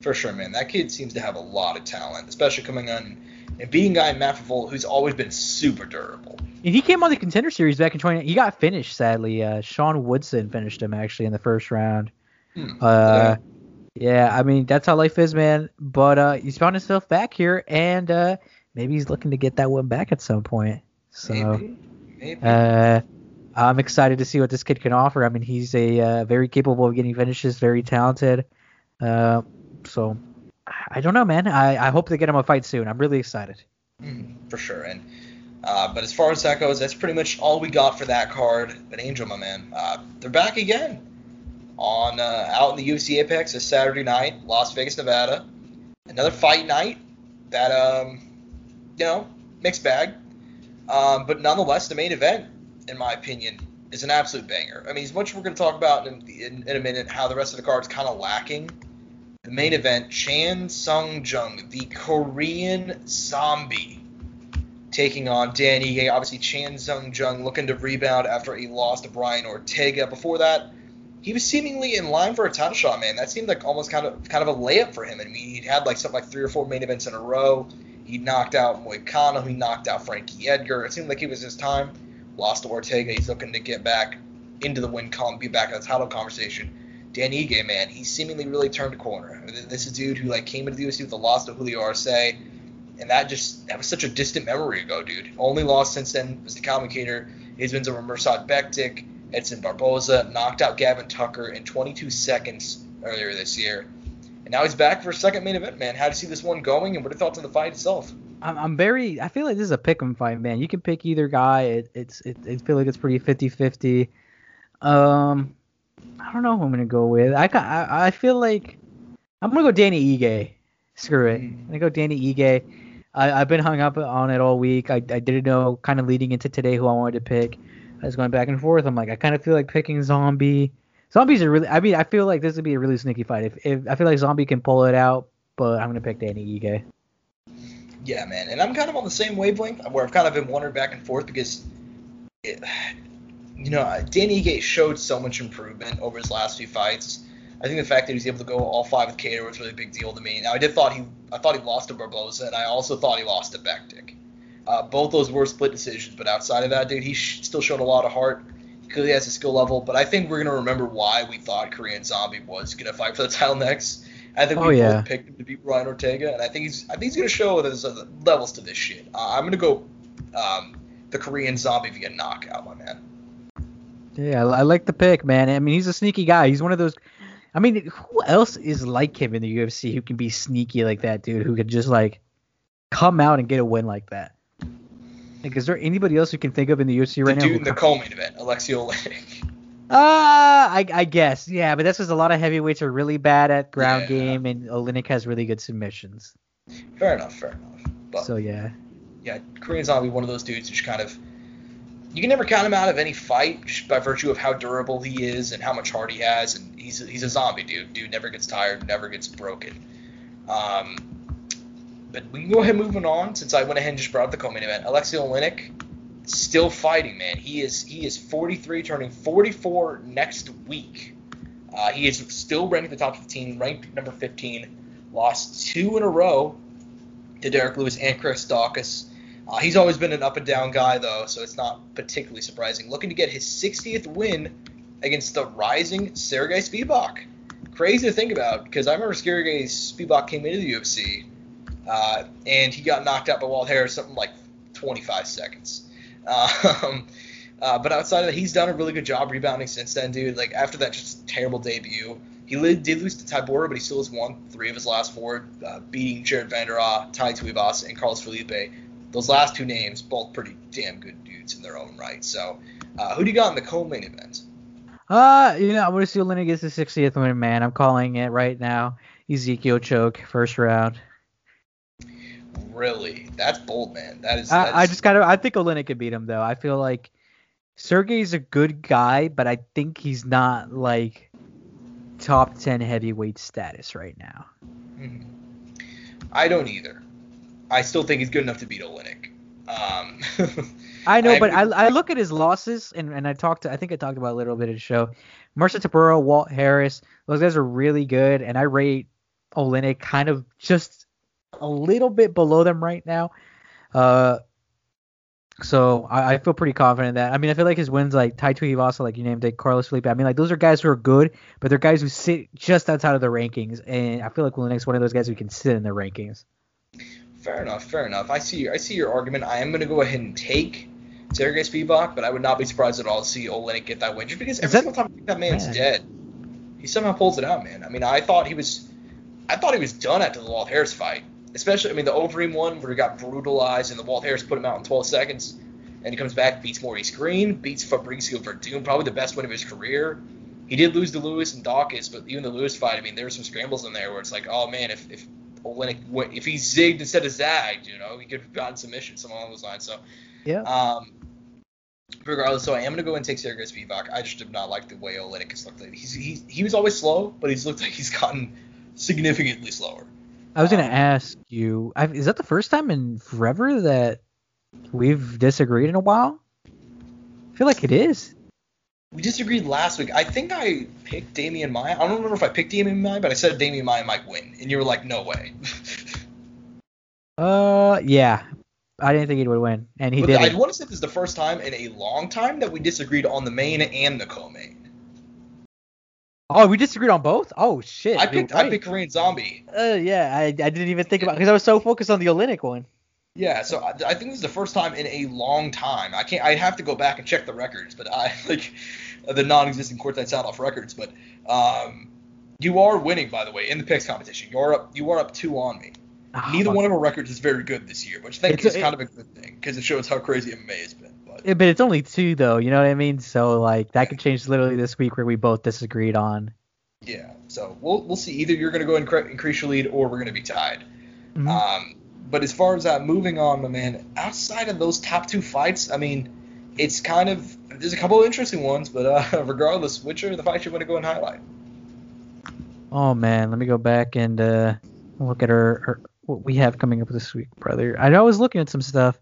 For sure, man. That kid seems to have a lot of talent, especially coming on and beating a guy Matt Frevola who's always been super durable. And he came on the contender series back in 20. He got finished sadly. Uh, Sean Woodson finished him actually in the first round. Hmm. Uh, yeah, I mean that's how life is, man. But uh, he's found himself back here, and uh, maybe he's looking to get that one back at some point. So. maybe. Maybe. Uh, I'm excited to see what this kid can offer. I mean, he's a uh, very capable of getting finishes, very talented. Uh, so I don't know, man. I, I hope they get him a fight soon. I'm really excited. Mhm, for sure. And uh, but as far as that goes, that's pretty much all we got for that card. But Angel, my man, uh, they're back again on uh, out in the UFC Apex this Saturday night, Las Vegas, Nevada. Another fight night that um, you know mixed bag, um, but nonetheless the main event, in my opinion, is an absolute banger. I mean, as much as we're going to talk about in, in, in a minute how the rest of the card's kind of lacking, the main event, Chan Sung Jung, the Korean zombie, taking on Dan Ige. Obviously, Chan Sung Jung looking to rebound after he lost to Brian Ortega. Before that, he was seemingly in line for a title shot, man. That seemed like almost kind of kind of a layup for him. I mean, he'd had like something like three or four main events in a row. He knocked out Moicano. He knocked out Frankie Edgar. It seemed like it was his time. Lost to Ortega. He's looking to get back into the win column, be back in the title conversation. Dan Ige, man, he seemingly really turned a corner. This is a dude who like came into the UFC with a loss to Julio Arce, and that just that was such a distant memory ago, dude. Only loss since then was the commentator. His wins over Mirsad Bektic, Edson Barboza, knocked out Gavin Tucker in 22 seconds earlier this year. And now he's back for a second main event, man. How do you see this one going, and what are your thoughts on the fight itself? I'm, I'm very. I feel like this is a pick 'em fight, man. You can pick either guy. It, it's. It, I feel like it's pretty 50-50. Um, I don't know who I'm gonna go with. I I, I feel like I'm gonna go Danny Ige. Screw it. I'm gonna go Danny Ige. I, I've been hung up on it all week. I, I didn't know kind of leading into today who I wanted to pick. I was going back and forth. I'm like, I kind of feel like picking Zombie. Zombies are really. I mean, I feel like this would be a really sneaky fight. If, if I feel like Zombie can pull it out, but I'm gonna pick Danny Ige. Yeah, man, and I'm kind of on the same wavelength where I've kind of been wondering back and forth because, it, you know, Danny Ige showed so much improvement over his last few fights. I think the fact that he was able to go all five with Kattar was really a big deal to me. Now I did thought he, I thought he lost to Barboza, and I also thought he lost to Bektic. Uh, both those were split decisions, but outside of that, dude, he sh- still showed a lot of heart. He clearly has a skill level, but I think we're gonna remember why we thought Korean Zombie was gonna fight for the title next. I think we Oh, yeah. both picked him to beat Brian Ortega, and I think he's, I think he's gonna show there's other levels to this shit. Uh, I'm gonna go, um, the Korean Zombie via knockout, my man. Yeah, I, I like the pick, man. I mean, he's a sneaky guy. He's one of those. I mean, who else is like him in the UFC who can be sneaky like that, dude? Who could just like come out and get a win like that? Like, is there anybody else you can think of in the UFC The right now? dude who in the co- co-main event, Alexei Oleinik. Ah, I, I guess, yeah, but that's because a lot of heavyweights are really bad at ground Yeah. game, and Oleinik has really good submissions. fair enough, fair enough. But So yeah, yeah, Korean Zombie, one of those dudes who's kind of you can never count him out of any fight just by virtue of how durable he is and how much heart he has, and he's he's a zombie dude. Dude never gets tired, never gets broken. Um, but we can go ahead moving on since I went ahead and just brought up the co-main event. Alexei Oleinik still fighting, man. He is he is 43, turning 44 next week. Uh, he is still ranked the top 15, ranked number 15. Lost two in a row to Derrick Lewis and Chris Daukaus. Uh, he's always been an up and down guy, though, so it's not particularly surprising. Looking to get his 60th win against the rising Sergey Spivak. Crazy to think about, because I remember Sergey Spivak came into the UFC, uh, and he got knocked out by Walt Harris something like 25 seconds. Um, uh, but outside of that, he's done a really good job rebounding since then, dude. Like after that just terrible debut, he did lose to Tybura, but he still has won three of his last four, uh, beating Jared Vanderaa, Tai Tuivasa, and Carlos Felipe. Those last two names, both pretty damn good dudes in their own right. So, uh, who do you got in the co-main event? uh, you know, I'm gonna see Oleinik gets his 60th win, man. I'm calling it right now. Ezekiel choke, first round. Really, that's bold, man. That is. I, I just kind of I think Oleinik could beat him though. I feel like Sergey's a good guy, but I think he's not like top 10 heavyweight status right now. Mhm. I don't either. I still think he's good enough to beat Oleinik. Um, I know, I but I. I look at his losses, and, and I talked to, I think I talked about a little bit of the show. Marcin Tybura, Walt Harris, those guys are really good, and I rate Oleinik kind of just a little bit below them right now. Uh, so I, I feel pretty confident in that. I mean, I feel like his wins, like Tai Tuivasa, like you named it, Carlos Felipe. I mean, like those are guys who are good, but they're guys who sit just outside of the rankings, and I feel like Oleinik's one of those guys who can sit in the rankings. Fair enough, fair enough. I see. I see your argument. I am going to go ahead and take Sergey Spivak, but I would not be surprised at all to see Oleinik get that win, just because every that- single time I think that man's Man. dead, he somehow pulls it out, man. I mean, I thought he was, I thought he was done after the Walt Harris fight, especially. I mean, the Overeem one where he got brutalized and the Walt Harris put him out in 12 seconds, and he comes back, beats Maurice Greene, beats Fabricio Werdum, probably the best win of his career. He did lose to Lewis and Dawkins, but even the Lewis fight, I mean, there were some scrambles in there where it's like, oh man, if if Oleinik went, if he zigged instead of zagged, you know, he could have gotten submission, something along those lines. So, Yeah. um, regardless, so I am gonna go and take Sergey Spivak. I just did not like the way Olynyk has looked lately. He's, he he was always slow, but he's looked like he's gotten significantly slower. I was gonna Um, ask you, i is that the first time in forever that we've disagreed in a while? I feel like it is. We disagreed last week. I think I picked Demian Maia. I don't remember if I picked Demian Maia, but I said Demian Maia might win, and you were like, no way. Uh, yeah. I didn't think he would win, and he but did. I want to say this is the first time in a long time that we disagreed on the main and the co-main. Oh, we disagreed on both. Oh shit. I picked I picked Korean Zombie. Uh, yeah, I, I didn't even think about because I was so focused on the Olynyk one. Yeah, so I, I think this is the first time in a long time. I can't. I have to go back and check the records, but I like the non-existent courtside sound off records. But um, you are winning, by the way, in the picks competition. You're up. You are up two on me. Ah, Neither one of our records is very good this year, which I think It's- is kind of a good thing because it shows how crazy MMA has been. But but it's only two though. You know what I mean? So like that could change literally this week where we both disagreed on. yeah, so we'll we'll see. Either you're going to go and incre- increase your lead, or we're going to be tied. Mhm. Um, but as far as that, moving on, my man, outside of those top two fights, I mean, it's kind of there's a couple of interesting ones, but uh, regardless, which are the fights you want to go and highlight? Oh man, let me go back and uh, look at our, our what we have coming up this week, brother. I know I was looking at some stuff.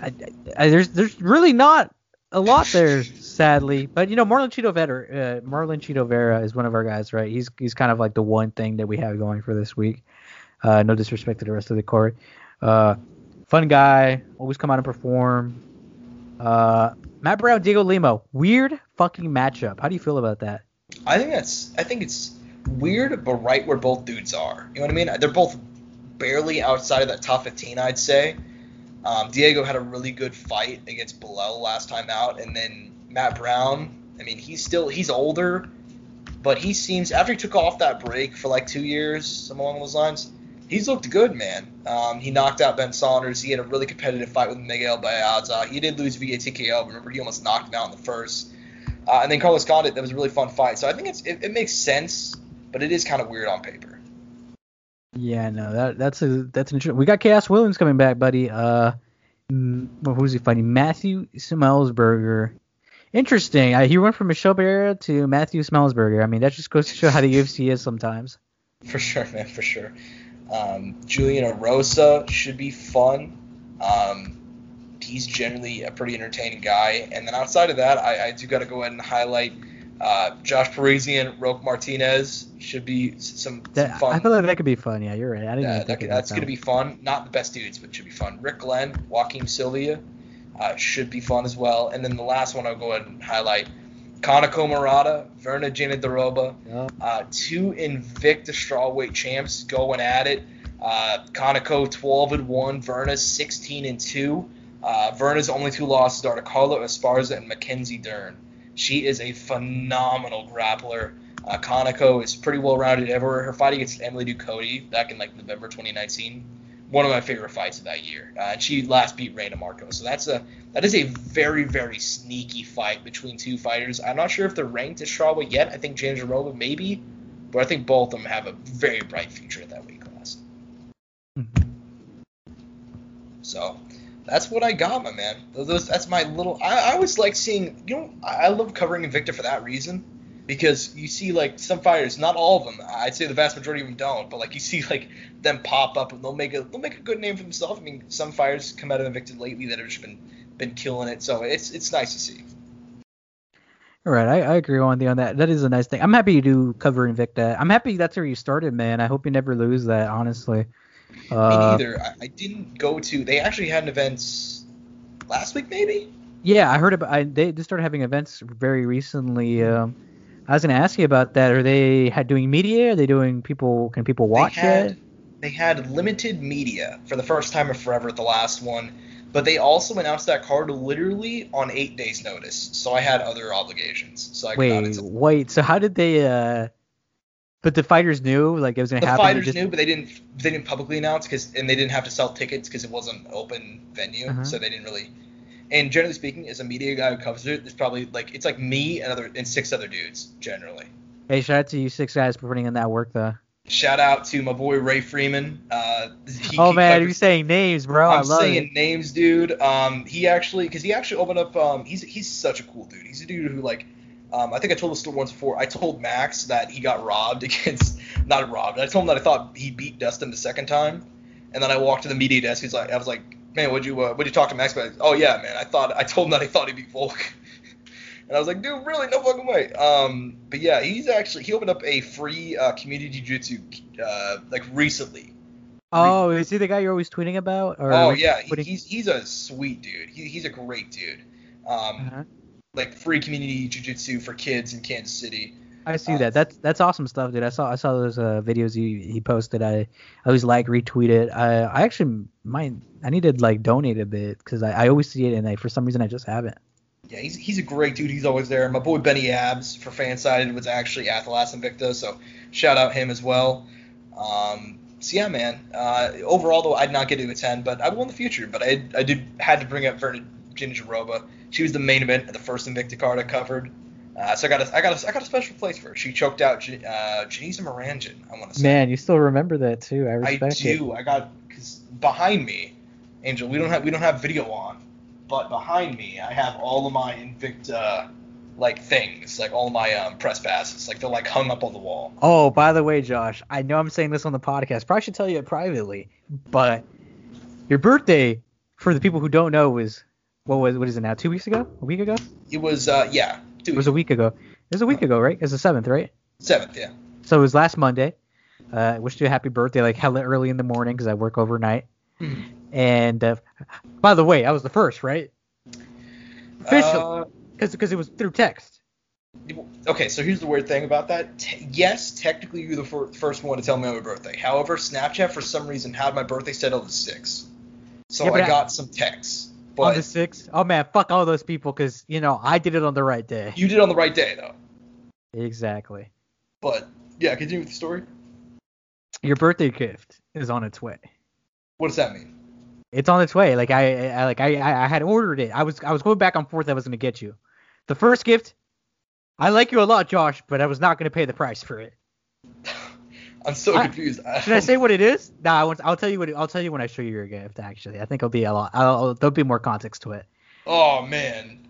I, I, there's there's really not a lot there, sadly. But you know, Marlon Chito Vera, uh, Marlon Chito Vera is one of our guys, right? He's he's kind of like the one thing that we have going for this week. Uh, no disrespect to the rest of the court. Uh, fun guy, always come out and perform. Uh, Matt Brown, Diego Lima, weird fucking matchup. How do you feel about that? I think that's I think it's weird, but right where both dudes are. You know what I mean? They're both barely outside of that top 15, I'd say. Um, Diego had a really good fight against Belal last time out, and then Matt Brown. I mean, he's still he's older, but he seems after he took off that break for like two years, some along those lines. He's looked good, man. Um, he knocked out Ben Saunders. He had a really competitive fight with Miguel Baeza. He did lose via TKO. Remember, he almost knocked him out in the first. Uh, and then Carlos Condit, that was a really fun fight. So I think it's it, it makes sense, but it is kind of weird on paper. Yeah, no, that that's a that's an interesting. We got Khaos Williams coming back, buddy. Uh, mm, who's he fighting? Matthew Semelsberger. Interesting. He went from Michel Pereira to Matthew Semelsberger. I mean, that just goes to show how the UFC is sometimes. For sure, man, for sure. Um, Julian Erosa should be fun. Um, he's generally a pretty entertaining guy. And then outside of that, I, I do got to go ahead and highlight uh, Josh Parisian, Roque Martinez should be some, That, fun. I feel like that could be fun. Yeah, you're right. I didn't even that think could, that's that going to be fun. Not the best dudes, but should be fun. Rick Glenn, Joaquim Silva uh, should be fun as well. And then the last one I'll go ahead and highlight Kanako Murata, Virna Jandiroba, Yeah. uh, two Invicta strawweight champs going at it. Uh, Kanako 12 and 1, Verna 16 and 2. Uh, Verna's only two losses are to Carla Esparza and Mackenzie Dern. She is a phenomenal grappler. Uh, Kanako is pretty well rounded everywhere. Her fight against Emily Ducote back in like November 2019, one of my favorite fights of that year. Uh, and she last beat Reina Marco. So that's a that is a very very sneaky fight between two fighters. I'm not sure if they're ranked as strawweight yet. I think Jandiroba maybe, but I think both of them have a very bright future at that weight class. Mhm. So that's what I got, my man. Those, that's my little. I, I always like seeing. You know, I, love covering Invicta for that reason, because you see like some fighters, not all of them. I'd say the vast majority of them don't, but like you see like them pop up and they'll make a they'll make a good name for themselves. I mean, some fighters come out of Invicta lately that have just been been killing it. So it's it's nice to see. Right, I, I agree on the on that. That is a nice thing. I'm happy you do cover Invicta. I'm happy that's where you started, man. I hope you never lose that, honestly. Me Uh, neither. I, I didn't go to. They actually had an event last week, maybe. Yeah, I heard about. I, they just started having events very recently. Um, I was gonna ask you about that. Are they had doing media? Are they doing people? Can people watch they had, it? They had limited media for the first time in forever at the last one, but they also announced that card literally on eight days' notice. So I had other obligations, so I Wait, wait. So how did they? uh But the fighters knew like it was gonna The happen. they fighters just- knew, but they didn't. They didn't publicly announce because, and they didn't have to sell tickets because it wasn't an open venue, Uh-huh. so they didn't really. And generally speaking, as a media guy who covers it, there's probably like it's like me and other and six other dudes generally. Hey, shout out to you six guys for putting in that work though. Shout out to my boy Ray Freeman, uh, he, oh he- man, you're saying names, bro. I I'm love saying it. names, dude. Um, he actually, because he actually opened up. Um, he's he's such a cool dude. He's a dude who like, um, I think I told this story once before. I told Max that he got robbed against, not robbed. I told him that I thought he beat Dustin the second time, and then I walked to the media desk. He's like, I was like, man, would you uh, would you talk to Max about? Oh yeah, man. I thought I told him that I thought he beat Volk. And I was like, dude, really? No fucking way. Um, but yeah, he's actually he opened up a free uh, community jiu-jitsu uh, like recently. Oh, is he the guy you're always tweeting about? Or Oh yeah, putting- he's he's a sweet dude. He, he's a great dude. Um, Uh-huh. Like free community jiu-jitsu for kids in Kansas City. I see uh, that. That's that's awesome stuff, dude. I saw I saw those uh, videos he, he posted. I, I always like retweet it. I I actually might I need to like donate a bit because I, I always see it and I, for some reason I just haven't. Yeah, he's he's a great dude. He's always there. My boy Benny Abs for Fansided was actually at the last Invicta, so shout out him as well. Um, so yeah, man. Uh, overall though, I'd not get to attend, but I will in the future. But I I did had to bring up Virna Jandiroba. She was the main event of the first Invicta card I covered. Uh, so I got a, I got a, I got a special place for her. She choked out J- uh, Janisa. I want to say. Man, you still remember that too. I I respect it. do. I got because behind me, Angel. We don't have we don't have video on, but behind me I have all of my Invicta like things, like all of my um, press passes. Like they're like hung up on the wall. Oh, by the way, Josh, I know I'm saying this on the podcast. Probably should tell you it privately, but your birthday, for the people who don't know, was what was what is it now? Two weeks ago? A week ago? It was uh yeah, It was a week ago. It was a week ago, right? It was the seventh, right? seventh, yeah. So it was last Monday. Uh, I wished you a happy birthday, like hella early in the morning, because I work overnight. Hmm. And uh, by the way, I was the first, right? Officially, Uh, because it was through text. okay, so here's the weird thing about that. Te- yes, technically you're the fir- first one to tell me on my birthday. However, Snapchat for some reason had my birthday set on the sixth, so Yeah, I I- got some texts. On But the sixth. Oh man, fuck all those people, because you know I did it on the right day. you did it on the right day though. Exactly. But yeah, continue with the story. Your birthday gift is on its way. What does that mean? It's on its way. Like I, I like I, I I had ordered it. I was I was going back and forth. I was gonna get you. The first gift, I like you a lot, Josh, but I was not gonna pay the price for it. I'm so I- confused. Should I say what it is? Nah, I won't, I'll tell you what. it- I'll tell you when I show you your gift. Actually, I think it'll be a lot. I'll, there'll be more context to it. Oh man.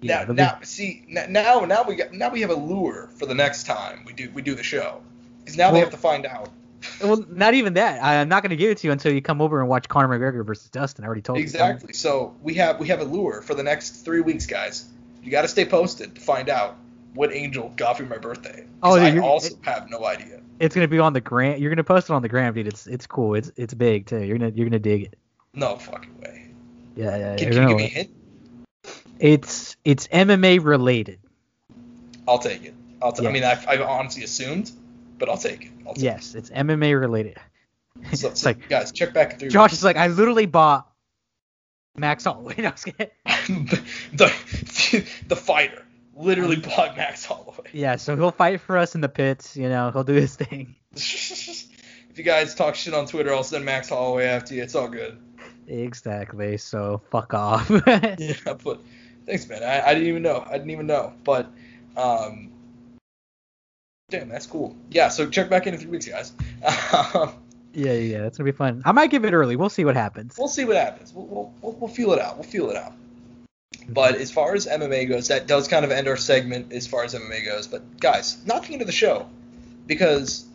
Yeah, now, it'll be- now, see, now, now we got, now we have a lure for the next time we do we do the show. Because now they have to find out Well, not even that. I, I'm not gonna give it to you until you come over and watch Conor McGregor versus Dustin. I already told you. exactly. So we have we have a lure for the next three weeks, guys. You got to stay posted to find out what angel got for my birthday. Oh, yeah, I also have no idea. It's gonna be on the gram. You're gonna post it on the gram, dude. It's it's cool. It's it's big too. You're gonna you're gonna dig it. No fucking way. Yeah, yeah. Can, can you give me a hint? It's it's MMA related. I'll take it. I'll t- Yeah. I mean, I, I honestly assumed, but I'll take it. I'll take Yes, it's MMA related. So, it's so, like guys, check back through. Josh is like, I literally bought Max Holloway. No, kidding. the the fighter literally bought Max Holloway. yeah, so he'll fight for us in the pits. You know, he'll do his thing. if you guys talk shit on Twitter, I'll send Max Holloway after you. It's all good. Exactly. So fuck off. Yeah, but thanks, man. I, I didn't even know. I didn't even know. But um, damn, that's cool. Yeah. So check back in in three weeks, guys. Yeah, yeah, that's gonna be fun. I might give it early. We'll see what happens. we'll see what happens. We'll, we'll, we'll, we'll feel it out. We'll feel it out. But as far as MMA goes, that does kind of end our segment as far as MMA goes. But guys, not the end of the show, because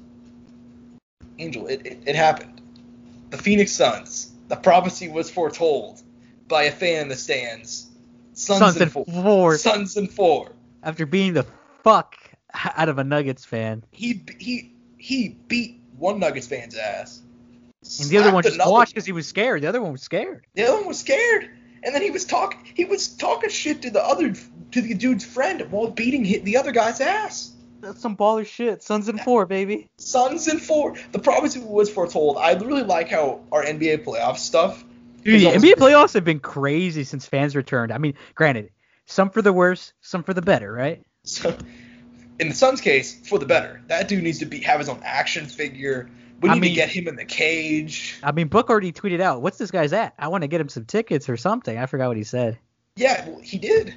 Angel, it, it, it happened. The Phoenix Suns. The prophecy was foretold by a fan in the stands. Suns, Suns and four. four. Suns and four. After being the fuck out of a Nuggets fan, He he he beat one Nuggets fan's ass. and the other one just watched because he was scared. The other one was scared. The other one was scared, and then he was talking. He was talking shit to the other to the dude's friend while beating hit the other guy's ass. That's some baller shit. Suns and four, baby. Suns and four. The prophecy was foretold. I really like how our NBA playoff stuff. Dude, is the NBA playoffs have been crazy since fans returned. I mean, granted, some for the worse, some for the better, right? So, in the Suns' case, for the better. That dude needs to be have his own action figure. We I need mean- to get him in the cage. I mean, Book already tweeted out, "What's this guy's at? I want to get him some tickets or something." I forgot what he said. Yeah, well, he did.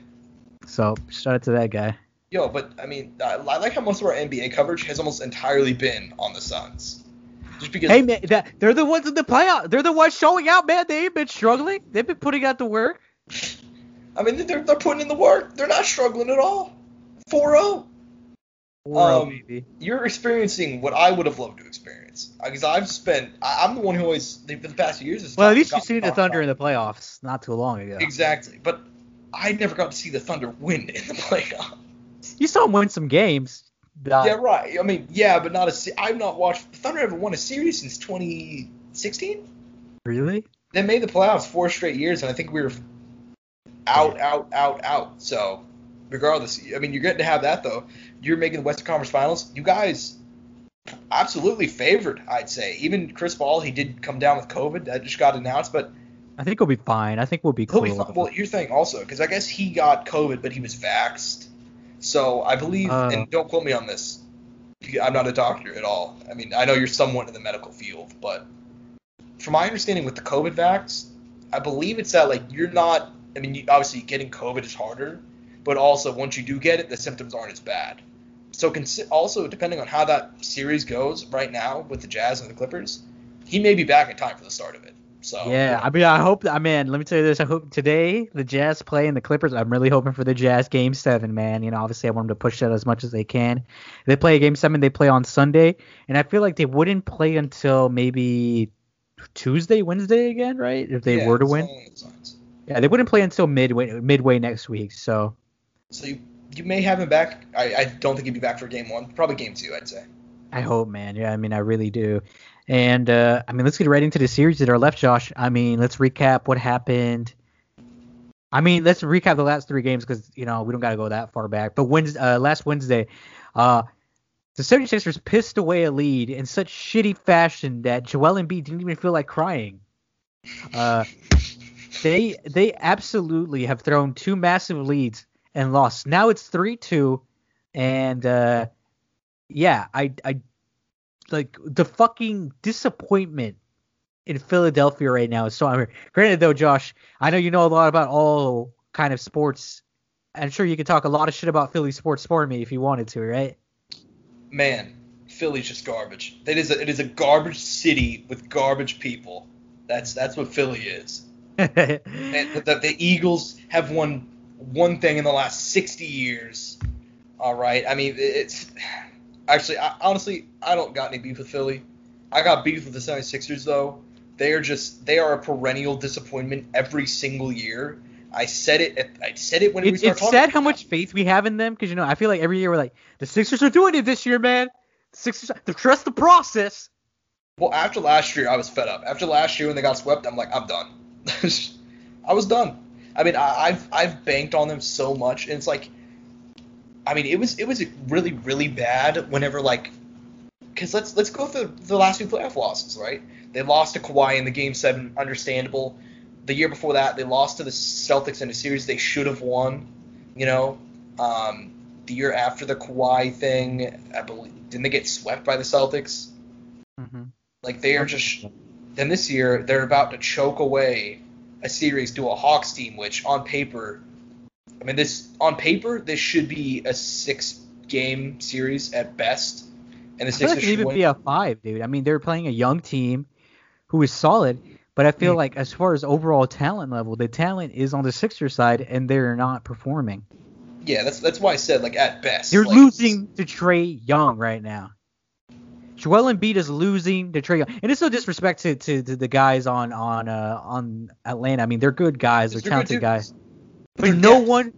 So shout out to that guy. Yo, but I mean, I I like how most of our NBA coverage has almost entirely been on the Suns. Just because. Hey man, that, they're the ones in the playoff. They're the ones showing out, man. They ain't been struggling. They've been putting out the work. I mean, they're, they're putting in the work. They're not struggling at all. 4-0. Um. You're experiencing what I would have loved to experience. Because I've spent, I, I'm the one who always, for the past few years, Well, at least you've seen the Thunder in the playoffs not too long ago. Exactly. But I never got to see the Thunder win in the playoffs. You saw them win some games. Uh, yeah, right. I mean, yeah, but not a. se- I've not watched. The Thunder haven't won a series since 2016. Really? They made the playoffs four straight years, and I think we were out, out, out, out. So, regardless, I mean, you're getting to have that though. You're making the Western Conference Finals. You guys absolutely favored, I'd say. Even Chris Paul, he did come down with COVID. That just got announced, but I think we'll be fine. I think we'll be he'll cool. be fine. Well, here's the thing also, because I guess he got COVID, but he was vaxxed. So I believe, Oh. and don't quote me on this. I'm not a doctor at all. I mean, I know you're somewhat in the medical field, but from my understanding with the COVID vax, I believe it's that like you're not. I mean, you, obviously getting COVID is harder, but also once you do get it, the symptoms aren't as bad. So consi- also depending on how that series goes right now with the Jazz and the Clippers, he may be back in time for the start of it. So Yeah, I mean, I hope. I mean, let me tell you this. I hope today the Jazz play in the Clippers. I'm really hoping for the Jazz game seven, man. You know, obviously I want them to push that as much as they can. They play a game seven. They play on Sunday, and I feel like they wouldn't play until maybe Tuesday, Wednesday again, right? If they yeah, were to win, along those lines. yeah, they wouldn't play until midway midway next week. So So you, you may have him back. I, I don't think he'd be back for game one. Probably game two, I'd say. I hope, man. Yeah, I mean, I really do. And uh, I mean, let's get right into the series that are left, Josh. I mean, let's recap what happened. I mean, let's recap the last three games because you know we don't got to go that far back. But Wednesday, uh, last Wednesday, uh, the 76ers pissed away a lead in such shitty fashion that Joel Embiid didn't even feel like crying. Uh, they they absolutely have thrown two massive leads and lost. Now it's three two, and uh, yeah, I I like the fucking disappointment in Philadelphia right now is so I'm granted though, Josh, I know you know a lot about all kind of sports. I'm sure you could talk a lot of shit about Philly sports for me if you wanted to, right? Man, Philly's just garbage. It is a, it is a garbage city with garbage people. That's that's what Philly is. And the, the Eagles have won one thing in the last 60 years. All right. I mean, it's actually, I, honestly, I don't got any beef with Philly. I got beef with the 76ers, though. They are just, they are a perennial disappointment every single year. I said it. At, I said it when we It's, started it's sad how much faith we have in them because you know I feel like every year we're like the Sixers are doing it this year, man. The Sixers, they trust the process. Well, after last year, I was fed up. After last year when they got swept, I'm like, I'm done. I was done. I mean, I, I've I've banked on them so much, and it's like, I mean, it was it was really really bad whenever like, because let's let's go through the last two playoff losses, right? They lost to Kawhi in the game seven, understandable. The year before that, they lost to the Celtics in a series they should have won. You know, um, the year after the Kawhi thing, I believe didn't they get swept by the Celtics? Mm-hmm. Like they are just. Then this year they're about to choke away a series to a Hawks team, which on paper, I mean this on paper this should be a six game series at best, and the feel like it should even win. be a five, dude. I mean, they're playing a young team who is solid, but I feel Mm. like as far as overall talent level, the talent is on the Sixers side, and they're not performing. Yeah, that's that's why I said like at best. They're like, losing to Trae Young right now. Joel Embiid is losing to Trae Young, and it's no disrespect to, to, to the guys on on uh, on Atlanta. I mean, they're good guys, they're, They're talented guys, But they're no depth. one,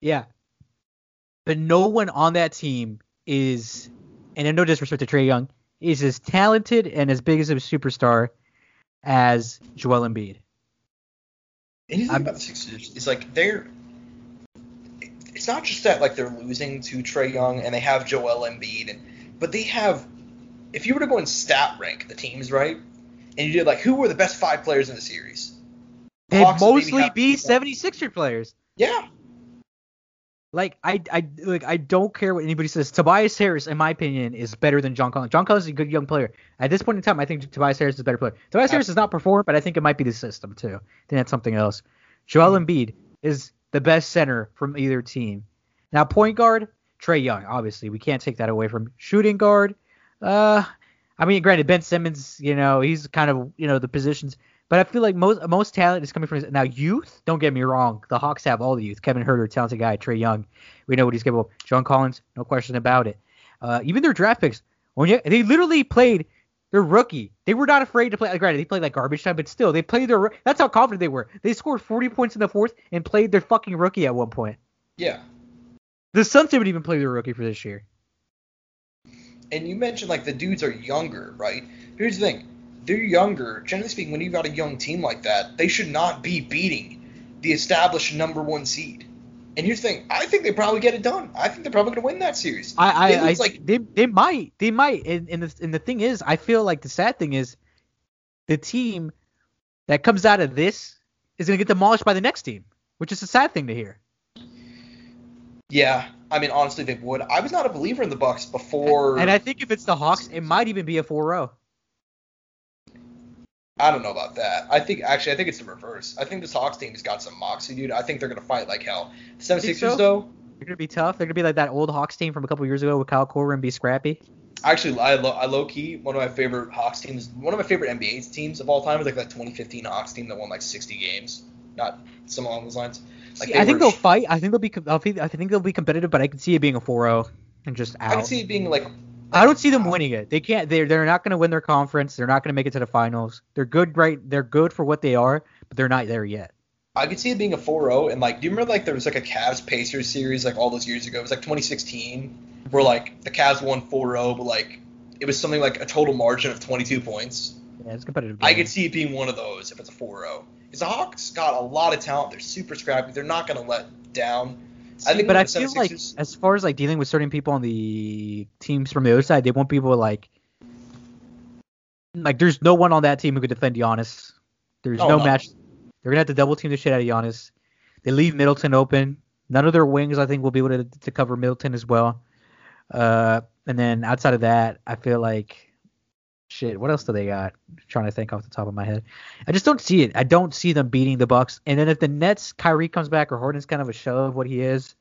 yeah, but no one on that team is, and no disrespect to Trae Young, is as talented and as big as a superstar as Joel Embiid. Anything I'm- about the Sixers is like they're. It's not just that like they're losing to Trae Young and they have Joel Embiid, and but they have. If you were to go and stat rank the teams, right, and you did like who were the best five players in the series? Hawks mostly be 76er players. Yeah, Like I, I like I don't care what anybody says. Tobias Harris, in my opinion, is better than John Collins. John Collins is a good young player. At this point in time, I think Tobias Harris is a better player. Tobias Harris does not perform, but I think it might be the system too. I think that's something else. Joel hmm. Embiid is the best center from either team. Now point guard, Trae Young. Obviously, we can't take that away from shooting guard. Uh, I mean, granted, Ben Simmons, you know, he's kind of you know the positions, but I feel like most most talent is coming from his, now youth. Don't get me wrong, the Hawks have all the youth. Kevin Huerter, talented guy. Trae Young, we know what he's capable. of. John Collins, no question about it. Uh, even their draft picks, when you, they literally played their rookie. They were not afraid to play. Like, Granted, they played like garbage time, but still, they played their. That's how confident they were. They scored 40 points in the fourth and played their fucking rookie at one point. Yeah. The Suns didn't even play their rookie for this year. And you mentioned like the dudes are younger, right? Here's the thing. They're younger. Generally speaking, when you've got a young team like that, they should not be beating the established number one seed. And here's the thing. I think they probably get it done. I think they're probably going to win that series. I, I, They I look like- they, they might, they might. And, and the and the thing is, I feel like the sad thing is, the team that comes out of this is gonna get demolished by the next team, which is a sad thing to hear. Yeah. I mean, honestly, they would. I was not a believer in the Bucks before. And I think if it's the Hawks, it might even be a 4-0. I don't know about that. I think actually, I think it's the reverse. I think this Hawks team has got some moxie, dude. I think they're gonna fight like hell. The 76ers so? though, They're gonna be tough. They're gonna be like that old Hawks team from a couple years ago with Kyle Korver and be scrappy. actually, I, lo- I low key one of my favorite Hawks teams. One of my favorite NBA teams of all time is like that 2015 Hawks team that won like 60 games. Not some along those lines. Like See, I think were- they'll fight. I think they'll be. I'll be- I think they'll be competitive, but I can see it being a 4-0 and just out. I can see it being like. I don't see them winning it. They can't. They're they're not going to win their conference. They're not going to make it to the finals. They're good, right? They're good for what they are, but they're not there yet. I could see it being a 4-0 and like do you remember like there was like a Cavs Pacers series like all those years ago? It was like 2016 where like the Cavs won 4-0 but like it was something like a total margin of 22 points. Yeah, it's competitive. I could see it being one of those if it's a 4-0. Because the Hawks got a lot of talent. They're super scrappy. They're not going to let down. I think but I feel like as far as like dealing with certain people on the teams from the other side, they want people like like there's no one on that team who could defend Giannis. There's Oh, no, no. match. They're gonna have to double team the shit out of Giannis. They leave Middleton open. None of their wings, I think, will be able to, to cover Middleton as well. Uh, and then outside of that, I feel like shit. What else do they got? trying to think off the top of my head. I just don't see it. I don't see them beating the Bucks. And then if the Nets, Kyrie comes back or Harden's kind of a show of what he is,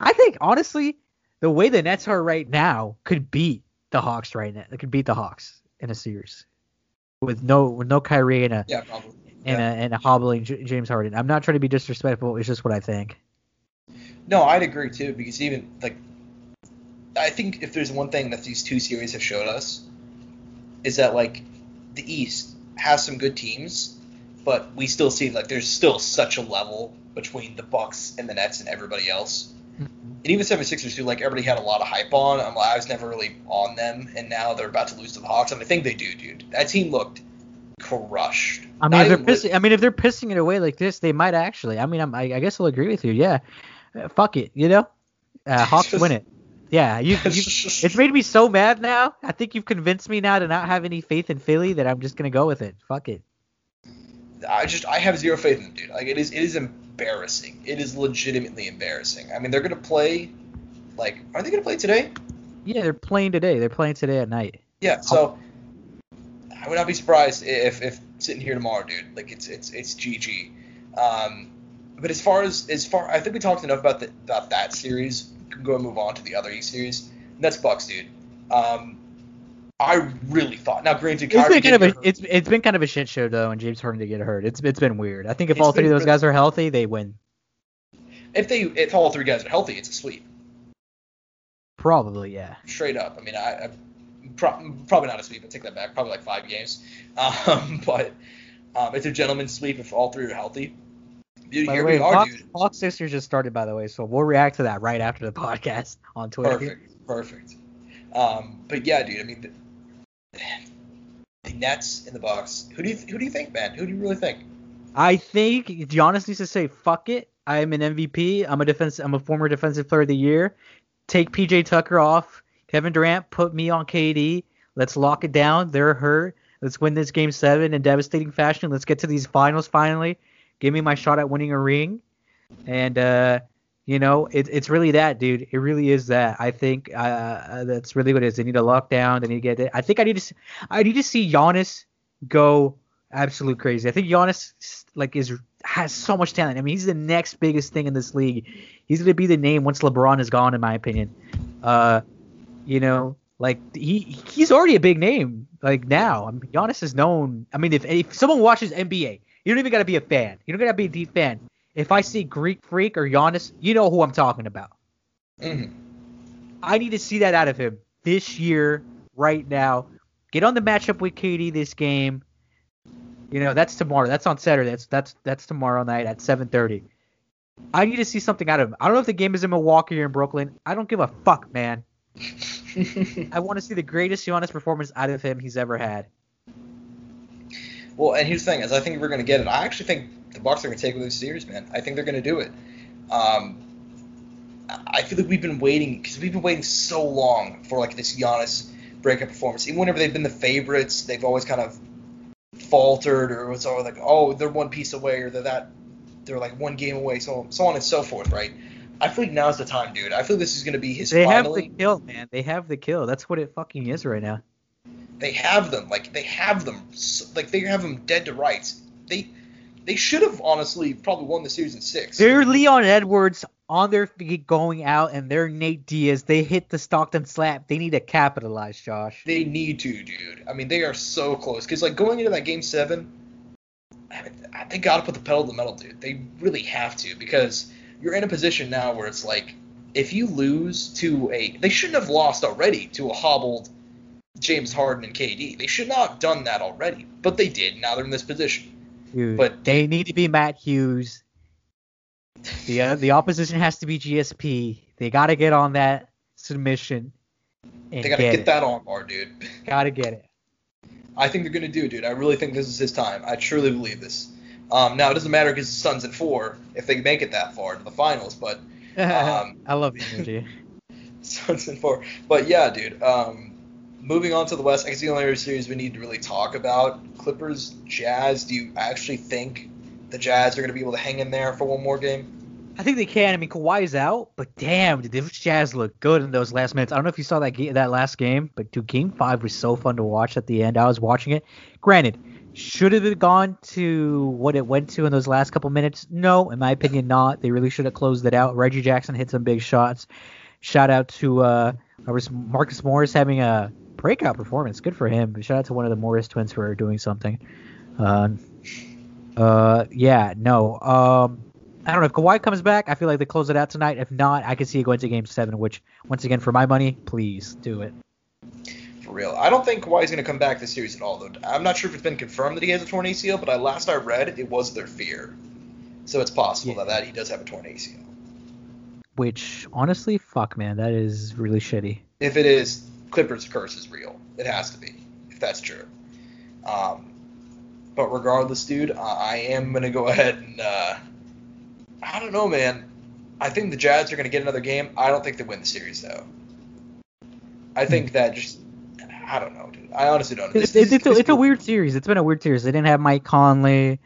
I think honestly, the way the Nets are right now could beat the Hawks right now. They could beat the Hawks in a series with no with no Kyrie and a Yeah, probably. and a and a hobbling J- James Harden. I'm not trying to be disrespectful. It's just what I think. No, I'd agree too because even like I think if there's one thing that these two series have showed us is that like the East has some good teams, but we still see like there's still such a level between the Bucks and the Nets and everybody else. And even 76ers who like everybody had a lot of hype on. I'm like I was never really on them and now they're about to lose to the Hawks and I think they do, dude. That team looked crushed. I mean, if they're pissing, I mean, if they're pissing it away like this, they might actually. I mean, I'm, I, I guess I'll agree with you. Yeah, Uh, fuck it, you know. Uh, Hawks Just- win it. Yeah, you, you. It's made me so mad now. I think you've convinced me now to not have any faith in Philly that I'm just gonna go with it. Fuck it. I just I have zero faith in them, dude. Like it is it is embarrassing. It is legitimately embarrassing. I mean, they're gonna play like aren't they gonna play today? Yeah, they're playing today. They're playing today at night. Yeah. So I would not be surprised if if sitting here tomorrow, dude. Like it's it's it's GG. Um, but as far as as far I think we talked enough about the, about that series. Go and move on to the other East series. And that's Bucks, dude. Um, I really thought. Now, granted, It's Kyrie been kind of a it's it's been kind of a shit show though, and James Harden to get hurt. It's it's been weird. I think if It's all three of those really- guys are healthy, they win. if they if all three guys are healthy, it's a sweep. Probably, yeah. straight up. I mean, I, I pro- probably not a sweep. I take that back. Probably like five games. Um, but um, it's a gentleman's sweep if all three are healthy. Dude, By the here way, we are, Hawks, dude. Hawks Sixers just started by the way, so we'll react to that right after the podcast on Twitter. Perfect, perfect. Um, but yeah, dude. I mean, the, the Nets in the box. Who do you who do you think, man? Who do you really think? I think Giannis needs to say fuck it. I am an MVP. I'm a defense. I'm a former defensive player of the year. Take PJ Tucker off. Kevin Durant, put me on KD. Let's lock it down. They're hurt. Let's win this game seven in devastating fashion. Let's get to these finals finally. Give me my shot at winning a ring. And uh, you know, it, it's really that, dude. It really is that. I think uh, uh, that's really what it is. They need to lock down. They need to get it. I think I need to. s- I need to see Giannis go absolute crazy. I think Giannis like is has so much talent. I mean, he's the next biggest thing in this league. He's gonna be the name once LeBron is gone, in my opinion. Uh, you know, Like he he's already a big name. Like now, I mean, Giannis is known. I mean, if if someone watches NBA, you don't even gotta be a fan. You don't gotta be a deep fan. If I see Greek Freak or Giannis, you know who I'm talking about. Mhm. I need to see that out of him this year, right now. Get on the matchup with KD this game. You know that's tomorrow. That's on Saturday. That's that's that's tomorrow night at 7:30. I need to see something out of him. I don't know if the game is in Milwaukee or in Brooklyn. I don't give a fuck, man. I want to see the greatest Giannis performance out of him he's ever had. Well, and here's the thing: is I think we're going to get it. I actually think the Bucks are going to take over this series, man. I think they're going to do it. Um, I feel like we've been waiting because we've been waiting so long for like this Giannis breakout performance. Even whenever they've been the favorites, they've always kind of faltered, or it's always like, oh, they're one piece away, or they're that, they're like one game away, so so on and so forth, right? I feel like now's the time, dude. I feel this is going to be his They have the kill, man. They have the kill. That's what it fucking is right now. They have them. Like they have them. Like they have them dead to rights. They they should have honestly probably won the series in six. They're Leon Edwards on their feet going out, and they're Nate Diaz. They hit the Stockton slap. They need to capitalize, Josh. They need to, dude. I mean, they are so close. Because like going into that game seven, I mean, they got to put the pedal to the metal, dude. They really have to because you're in a position now where it's like if you lose to a, they shouldn't have lost already to a hobbled James Harden and KD. They should not have done that already, but they did. Now they're in this position. Dude, But- they need to be Matt Hughes. The uh, the opposition has to be GSP. They got to get on that submission. They got to get, get that armbar, dude. Got to get it. I think they're going to do, dude. I really think this is his time. I truly believe this. Um, now it doesn't matter because the Suns at four if they make it that far to the finals, but Um, I love the energy. Suns in four. But yeah, dude. Um, moving on to the West, I guess the only other series we need to really talk about Clippers, Jazz. Do you actually think the Jazz are going to be able to hang in there for one more game? I think they can. I mean, Kawhi's out, but damn, did those Jazz look good in those last minutes. I don't know if you saw that that last game, but dude, Game Five was so fun to watch at the end. I was watching it. Granted, should it have gone to what it went to in those last couple minutes? No, in my opinion, not. They really should have closed it out. Reggie Jackson hit some big shots. Shout out to uh, Marcus Morris having a breakout performance. Good for him. Shout out to one of the Morris twins for doing something. Uh, uh, yeah, no. Um, I don't know if Kawhi comes back. I feel like they close it out tonight. If not, I could see it going to Game Seven. Which, once again, for my money, please do it. For real. I don't think Kawhi's going to come back this series at all, though. I'm not sure if it's been confirmed that he has a torn ACL, but I, last I read, it was their fear. So it's possible Yeah. that, that he does have a torn ACL. Which, honestly, fuck, man, that is really shitty. If it is, Clippers curse is real. It has to be, if that's true. Um, but regardless, dude, I, I am gonna go ahead and uh, I don't know, man. I think the Jazz are gonna get another game. I don't think they win the series though. I think that just I don't know, dude. I honestly don't. know. It's, it's, it's, a, it's a weird series. It's been a weird series. They didn't have Mike Conley.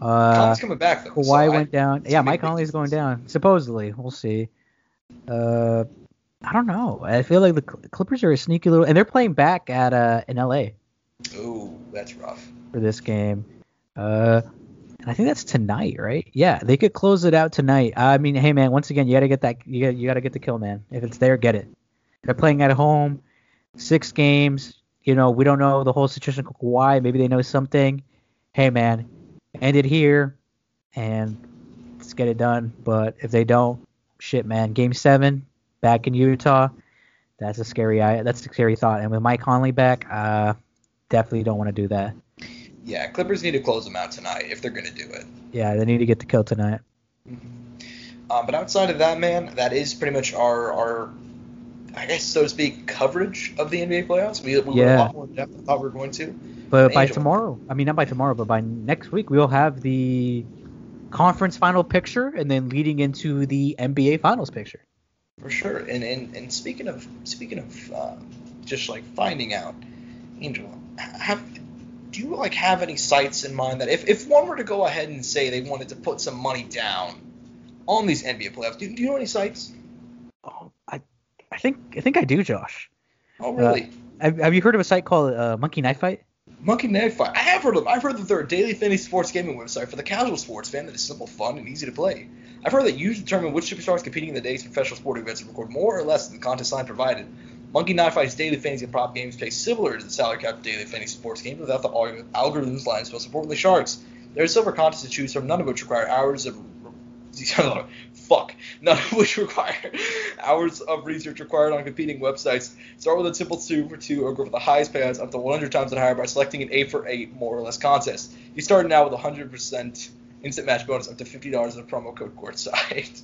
Uh, Conley's coming back though. so Kawhi I- went down. Yeah, Mike Conley's going down. Supposedly, we'll see. Uh, I don't know. I feel like the Clippers are a sneaky little, and they're playing back at uh in LA Ooh, that's rough. for this game. Uh, and I think that's tonight, right? Yeah, they could close it out tonight. I mean, hey man, once again, you gotta get that. You got you gotta get the kill, man. If it's there, get it. They're playing at home, six games. You know, we don't know the whole situation of Kawhi. Maybe they know something. Hey man, end it here, and let's get it done. But if they don't, shit, man. Game seven, back in Utah. That's a scary. That's a scary thought. And with Mike Conley back, uh, definitely don't want to do that. Yeah, Clippers need to close them out tonight if they're gonna do it. Yeah, they need to get the kill tonight. Um, but outside of that, man, that is pretty much our, our I guess, so to speak, coverage of the NBA playoffs. We, we went a Yeah. lot more in depth than thought we were going to. But by Angel. tomorrow, I mean not by tomorrow, but by next week, we'll have the conference final picture, and then leading into the NBA finals picture. For sure. And and, and speaking of speaking of uh, just like finding out, Angel, have do you like have any sites in mind that if, if one were to go ahead and say they wanted to put some money down on these NBA playoffs, do, do you know any sites? Oh, I, I think I think I do, Josh. Oh, really? Have, have you heard of a site called uh, Monkey Knife Fight? Monkey Knife Fight. I have heard of them. I've heard that they're a daily fantasy sports gaming website for the casual sports fan that is simple, fun, and easy to play. I've heard that you determine which superstars competing in the day's professional sporting events and record more or less than the contest line provided. Monkey Knife Fight's daily fantasy and prop games play similar to the salary cap daily fantasy sports games without the algorithms, lines, most importantly, sharks. There are silver contests to choose from, none of which require hours of fuck, none of which require hours of research required on competing websites. Start with a simple two for two or go for the highest payouts up to 100 times and higher by selecting an eight for eight more or less contest. You start now with 100% instant match bonus up to $50 in a promo code courtside.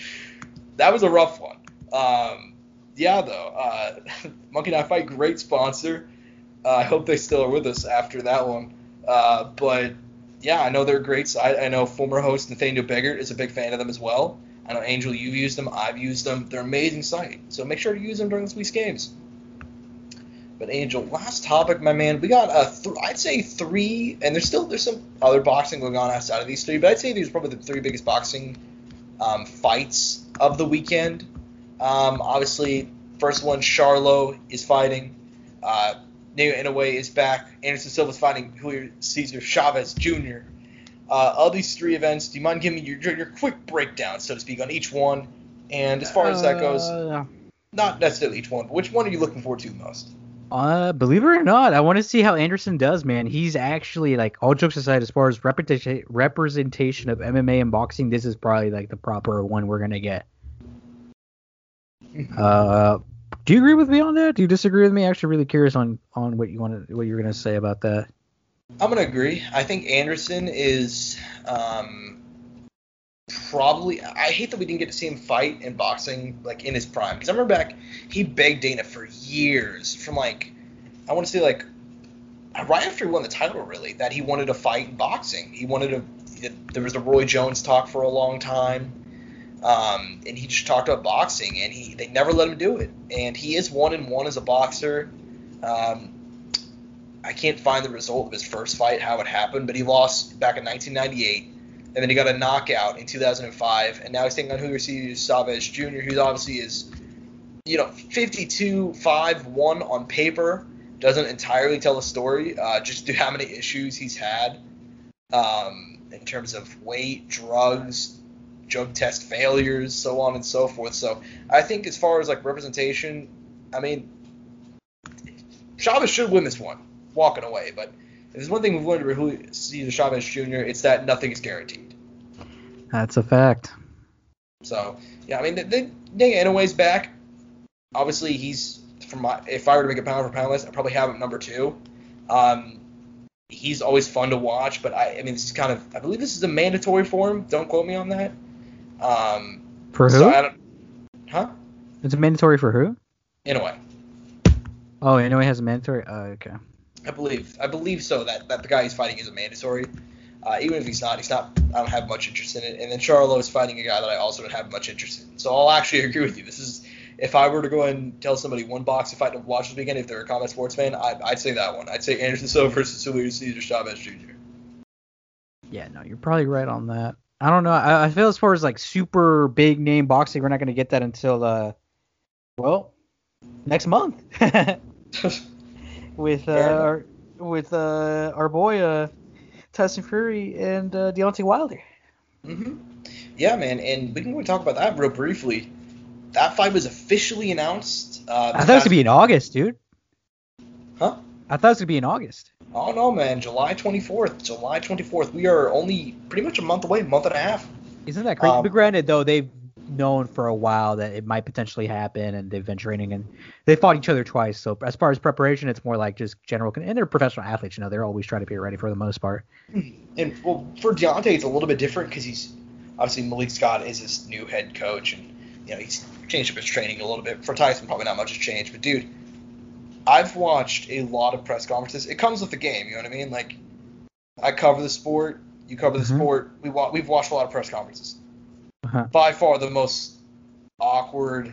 that was a rough one. Um, yeah, though, uh, Monkey Knife Fight, great sponsor. Uh, I hope they still are with us after that one. Uh, but yeah, I know they're great site. I know former host Nathaniel Beggart is a big fan of them as well. I know Angel, you've used them. I've used them. They're amazing site. So make sure to use them during this week's games. But Angel, last topic, my man. We got a th- I'd say three, and there's still there's some other boxing going on outside of these three, but I'd say these are probably the three biggest boxing um, fights of the weekend. Um, obviously, first one, Charlo is fighting. Uh, Inoue is back. Anderson Silva's fighting Julio Cesar Chavez Jr. Uh, of these three events, do you mind giving me your, your, your, quick breakdown, so to speak, on each one? And as far as that goes, uh, not necessarily each one, but which one are you looking forward to most? Uh, believe it or not, I want to see how Anderson does, man. He's actually like all jokes aside, as far as representation representation of MMA and boxing, this is probably like the proper one we're gonna get. uh, do you agree with me on that? Do you disagree with me? I'm actually really curious on on what you want to what you're gonna say about that. I'm gonna agree. I think Anderson is um, probably. I hate that we didn't get to see him fight in boxing like in his prime because I remember back he begged Dana for years from like I want to say like right after he won the title really that he wanted to fight boxing. He wanted to. There was the Roy Jones talk for a long time. Um, and he just talked about boxing, and he they never let him do it. And he is one and one as a boxer. Um, I can't find the result of his first fight, how it happened, but he lost back in 1998, and then he got a knockout in 2005, and now he's taking on Julio Chavez Jr., who obviously is, you know, 52-5-1 on paper. Doesn't entirely tell the story, uh, just to how many issues he's had um, in terms of weight, drugs, drug test failures, so on and so forth. So I think as far as like representation, I mean, Chavez should win this one, walking away. But if there's one thing we've learned about Julio Chavez Jr., it's that nothing is guaranteed. That's a fact. So yeah, I mean, they, they, Inoue's back. Obviously, he's from my. If I were to make a pound for pound list, I'd probably have him number two. Um, he's always fun to watch, but I, I mean, this is kind of. I believe this is a mandatory for him. Don't quote me on that. Um, for who? So huh? It's a mandatory for who? Inoue. Oh, Inoue has a mandatory. Oh, okay. I believe I believe so that, that the guy he's fighting is a mandatory. Uh, even if he's not, he's not. I don't have much interest in it. And then Charlo is fighting a guy that I also don't have much interest in. So I'll actually agree with you. This is if I were to go and tell somebody one box boxing fight to watch this weekend, if they're a combat sports fan, I, would say that one. I'd say Anderson Silva versus Julio Cesar Chavez Jr. Yeah, no, you're probably right on that. I don't know. I, I, feel as far as like super big name boxing, we're not going to get that until uh, well, next month with uh, our, with uh, our boy uh, Tyson Fury and uh, Deontay Wilder. Mhm. Yeah, man, and we can go talk about that real briefly. That fight was officially announced. Uh, I thought it was gonna be in August, dude. Huh? I thought it was gonna be in August. Oh no, man! July 24th. July 24th. We are only pretty much a month away, month and a half. Isn't that crazy? Um, but granted, though, they've known for a while that it might potentially happen, and they've been training, and they fought each other twice. So as far as preparation, it's more like just general. And they're professional athletes, you know. They're always trying to be ready for the most part. And well, for Deontay, it's a little bit different because he's obviously Malik Scott is his new head coach, and you know he's changed up his training a little bit. For Tyson, probably not much has changed, but dude I've watched a lot of press conferences. It comes with the game, you know what I mean? Like, I cover the sport, you cover the mm-hmm. sport. We wa- we've watched a lot of press conferences. Uh-huh. By far the most awkward,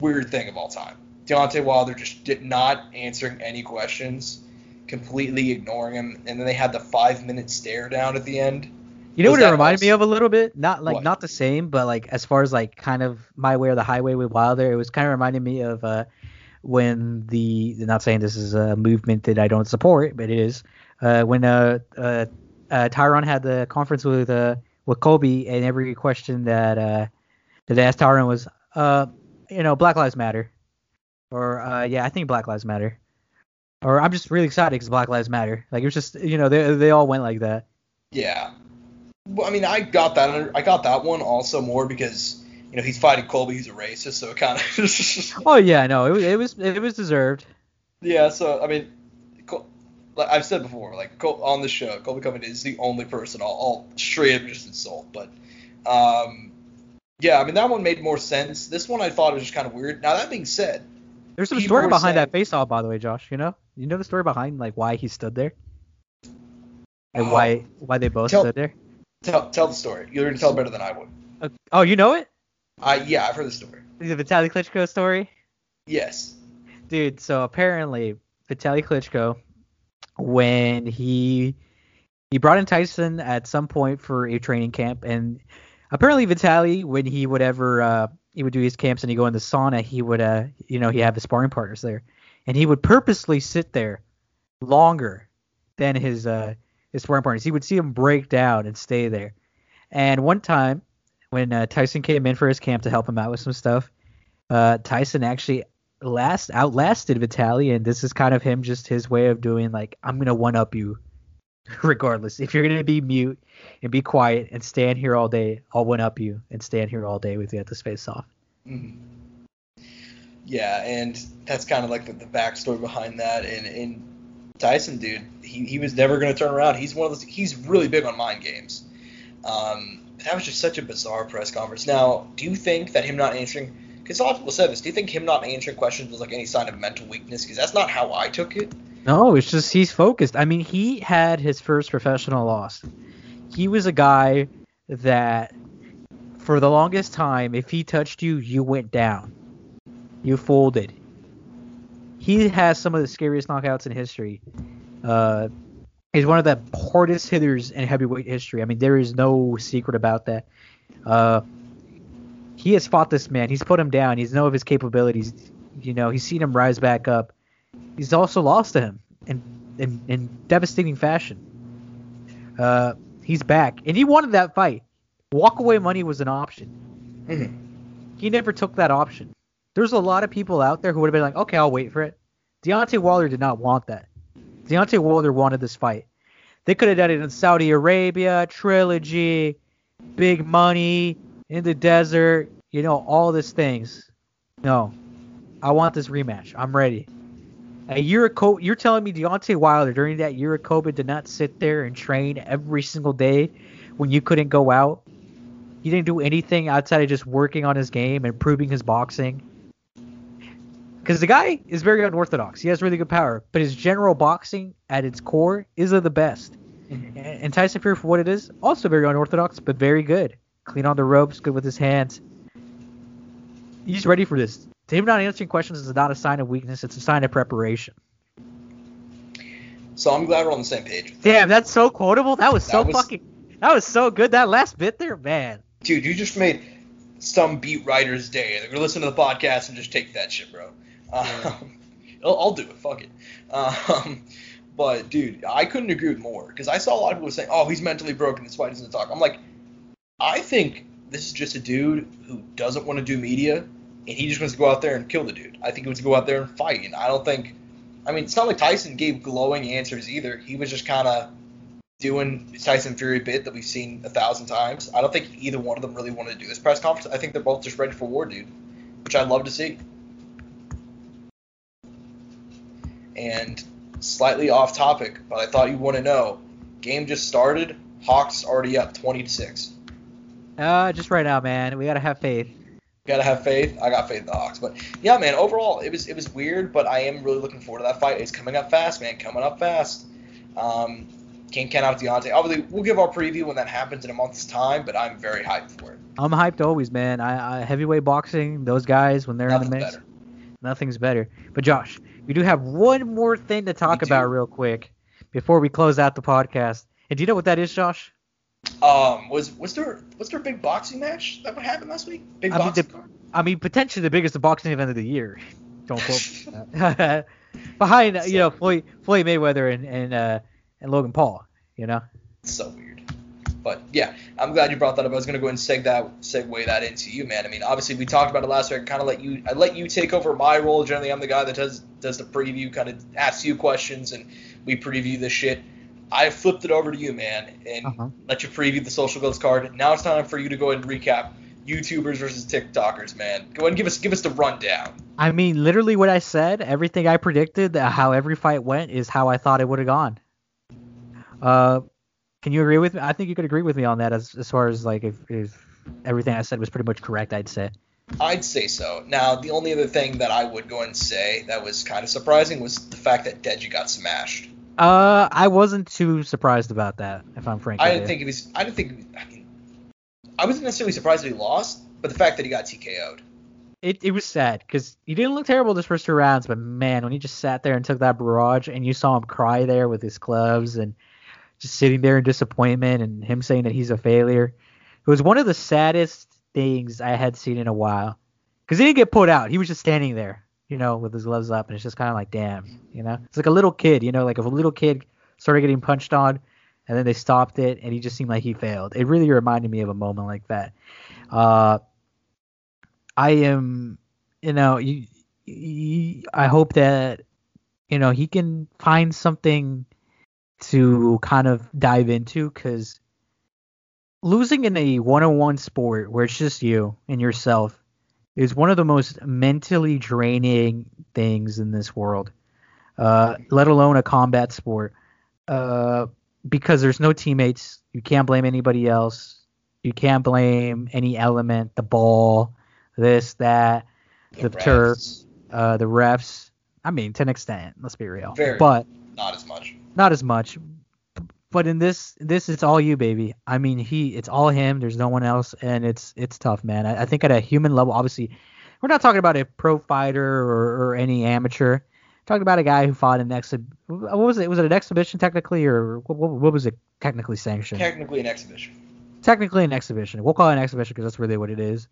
weird thing of all time. Deontay Wilder just did not answering any questions, completely ignoring him, and then they had the five minute stare down at the end. You know Was what it reminded me of a little bit? Not like what? not the same, but like as far as like kind of my way or the highway with Wilder, it was kind of reminding me of uh when the not saying this is a movement that I don't support, but it is uh, when uh, uh, uh, Tyron had the conference with uh, with Colby, and every question that uh, that they asked Tyron was, uh, you know, Black Lives Matter. Or uh, yeah, I think Black Lives Matter. Or I'm just really excited because Black Lives Matter. Like it was just you know they they all went like that. Yeah. Well, I mean, I got that. I got that one also more because you know he's fighting Colby. He's a racist, so it kind of. oh yeah, no, it was it was it was deserved. Yeah. So I mean, like I've said before, like on the show, Colby Covington is the only person I'll, I'll straight up just insult. But um, yeah, I mean that one made more sense. This one I thought was just kind of weird. Now that being said, there's some story behind saying, that face off, by the way, Josh. You know, you know the story behind like why he stood there, and uh, why why they both tell, stood there. Tell tell the story. You're gonna tell better than I would. Uh, oh, you know it? I yeah, I've heard the story. The Vitaly Klitschko story. Yes. Dude, so apparently Vitaly Klitschko, when he he brought in Tyson at some point for a training camp, and apparently Vitaly, when he would ever uh, he would do his camps and he go in the sauna, he would uh you know he have the sparring partners there, and he would purposely sit there longer than his uh his sparring partners. He would see him break down and stay there. And one time when uh, Tyson came in for his camp to help him out with some stuff, uh, Tyson actually last outlasted Vitaly, and this is kind of him just his way of doing like I'm gonna one up you, regardless. If you're gonna be mute and be quiet and stand here all day, I'll one up you and stand here all day with you at this face off. Mm-hmm. Yeah, and that's kind of like the, the backstory behind that. And, and Tyson, dude, he, he was never gonna turn around. He's one of those. He's really big on mind games. Um, that was just such a bizarre press conference. Now, do you think that him not answering said this. Do you think him not answering questions was like any sign of mental weakness? Because that's not how I took it. No, it's just he's focused. I mean, he had his first professional loss. He was a guy that, for the longest time, if he touched you, you went down. You folded. He has some of the scariest knockouts in history. Uh, he's one of the hardest hitters in heavyweight history. I mean, there is no secret about that. Uh, he has fought this man. He's put him down. He's know of his capabilities. You know, he's seen him rise back up. He's also lost to him in in, in devastating fashion. Uh, he's back, and he wanted that fight. Walk away money was an option. Mm-hmm. He never took that option. There's a lot of people out there who would have been like, okay, I'll wait for it. Deontay Wilder did not want that. Deontay Wilder wanted this fight. They could have done it in Saudi Arabia, trilogy, big money, in the desert, you know, all these things. No, I want this rematch. I'm ready. A year ago, you're telling me Deontay Wilder during that year of COVID did not sit there and train every single day when you couldn't go out? He didn't do anything outside of just working on his game and improving his boxing. Because the guy is very unorthodox. He has really good power, but his general boxing at its core is of the best. Mm-hmm. And Tyson Fury, for what it is, also very unorthodox, but very good clean on the ropes, good with his hands. He's ready for this. Him not answering questions is not a sign of weakness; it's a sign of preparation. So I'm glad we're on the same page. Damn, that's so quotable. That was so that was, fucking. That was so good. That last bit there, man. Dude, you just made some beat writer's day. They're gonna listen to the podcast and just take that shit, bro. Um, I'll, I'll, do it. Fuck it. Um, but dude, I couldn't agree with more because I saw a lot of people saying, "Oh, he's mentally broken. That's why he doesn't talk." I'm like, I think this is just a dude who doesn't want to do media, and he just wants to go out there and kill the dude. I think he wants to go out there and fight, and I don't think. I mean, it's not like Tyson gave glowing answers either. He was just kind of doing Tyson Fury bit that we've seen a thousand times. I don't think either one of them really wanted to do this press conference. I think they're both just ready for war, dude, which I'd love to see. And slightly off topic, but I thought you'd want to know. Game just started. Hawks already up 20 to 6. Uh, just right now, man. We gotta have faith. Gotta have faith. I got faith in the Hawks, but yeah, man. Overall, it was it was weird, but I am really looking forward to that fight. It's coming up fast, man. Coming up fast. Um, can't count out Deontay. Obviously, we'll give our preview when that happens in a month's time, but I'm very hyped for it. I'm hyped always, man. I, I heavyweight boxing, those guys when they're Nothing's in the mix, better. nothing's better. But Josh, we do have one more thing to talk about real quick before we close out the podcast. And do you know what that is, Josh? Um, was was there was there a big boxing match that would happen last week? Big I boxing mean, the, I mean, potentially the biggest boxing event of the year. Don't quote behind so, you know Floyd Floyd Mayweather and and uh, and Logan Paul. You know. So weird. But yeah, I'm glad you brought that up. I was gonna go and seg that segue that into you, man. I mean, obviously we talked about it last week. I kind of let you I let you take over my role. Generally, I'm the guy that does does the preview, kind of asks you questions, and we preview this shit. I flipped it over to you, man, and Uh-huh. let you preview the social gloves card. Now it's time for you to go ahead and recap YouTubers versus TikTokers, man. Go ahead and give us give us the rundown. I mean, literally what I said, everything I predicted, how every fight went, is how I thought it would have gone. Uh, can you agree with me? I think you could agree with me on that as as far as like if, if everything I said was pretty much correct, I'd say. I'd say so. Now, the only other thing that I would go and say that was kind of surprising was the fact that Deji got smashed. Uh, I wasn't too surprised about that, if I'm frank. I didn't think it was. I didn't think. I mean, I wasn't necessarily surprised that he lost, but the fact that he got TKO'd. it, it was sad because he didn't look terrible those first two rounds, but man, when he just sat there and took that barrage, and you saw him cry there with his gloves and just sitting there in disappointment, and him saying that he's a failure, it was one of the saddest things I had seen in a while. Because he didn't get put out; he was just standing there, you know, with his gloves up, and it's just kind of like, damn, you know, it's like a little kid, you know, like if a little kid started getting punched on, and then they stopped it, and he just seemed like he failed. It really reminded me of a moment like that. Uh, I am, you know, you, you, I hope that, you know, he can find something to kind of dive into because losing in a one-on-one sport where it's just you and yourself is one of the most mentally draining things in this world, uh, let alone a combat sport. Uh, because there's no teammates, you can't blame anybody else. You can't blame any element, the ball, this, that, the, turf, uh, the refs. I mean, to an extent, let's be real. Very. But Not as much. not as much. But in this, this it's all you, baby. I mean, he, it's all him. There's no one else, and it's it's tough, man. I, I think at a human level, obviously, we're not talking about a pro fighter or, or any amateur. We're talking about a guy who fought in exhib. What was it? Was it an exhibition technically, or what, what, what was it technically sanctioned? Technically an exhibition. technically an exhibition. We'll call it an exhibition because that's really what it is.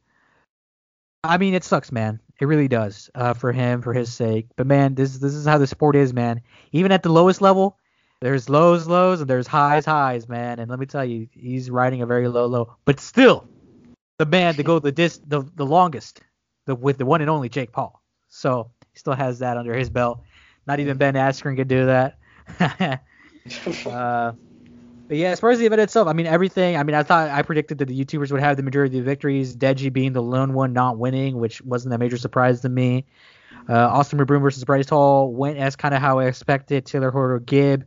I mean, it sucks, man. It really does uh, for him, for his sake. But man, this this is how the sport is, man. Even at the lowest level, there's lows, lows, and there's highs, highs, man. And let me tell you, he's riding a very low, low. But still, the man to go the dis the, the longest, the with the one and only Jake Paul. So he still has that under his belt. Not even Ben Askren could do that. Uh, but yeah, as far as the event itself, I mean everything. I mean, I thought I predicted that the YouTubers would have the majority of the victories. Deji being the lone one not winning, which wasn't a major surprise to me. Uh, Austin McBroom versus Bryce Hall went as kind of how I expected. Tayler Holder Gib,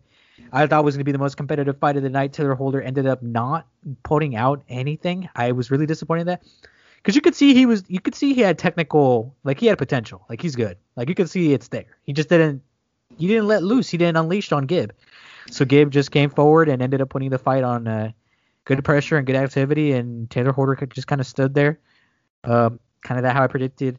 I thought was going to be the most competitive fight of the night. Tayler Holder ended up not putting out anything. I was really disappointed in that because you could see he was, you could see he had technical, like he had potential, like he's good, like you could see it's there. He just didn't, he didn't let loose. He didn't unleash on Gib. So Gib just came forward and ended up putting the fight on uh, good pressure and good activity, and Tayler Holder just kind of stood there. Um, kind of that how I predicted.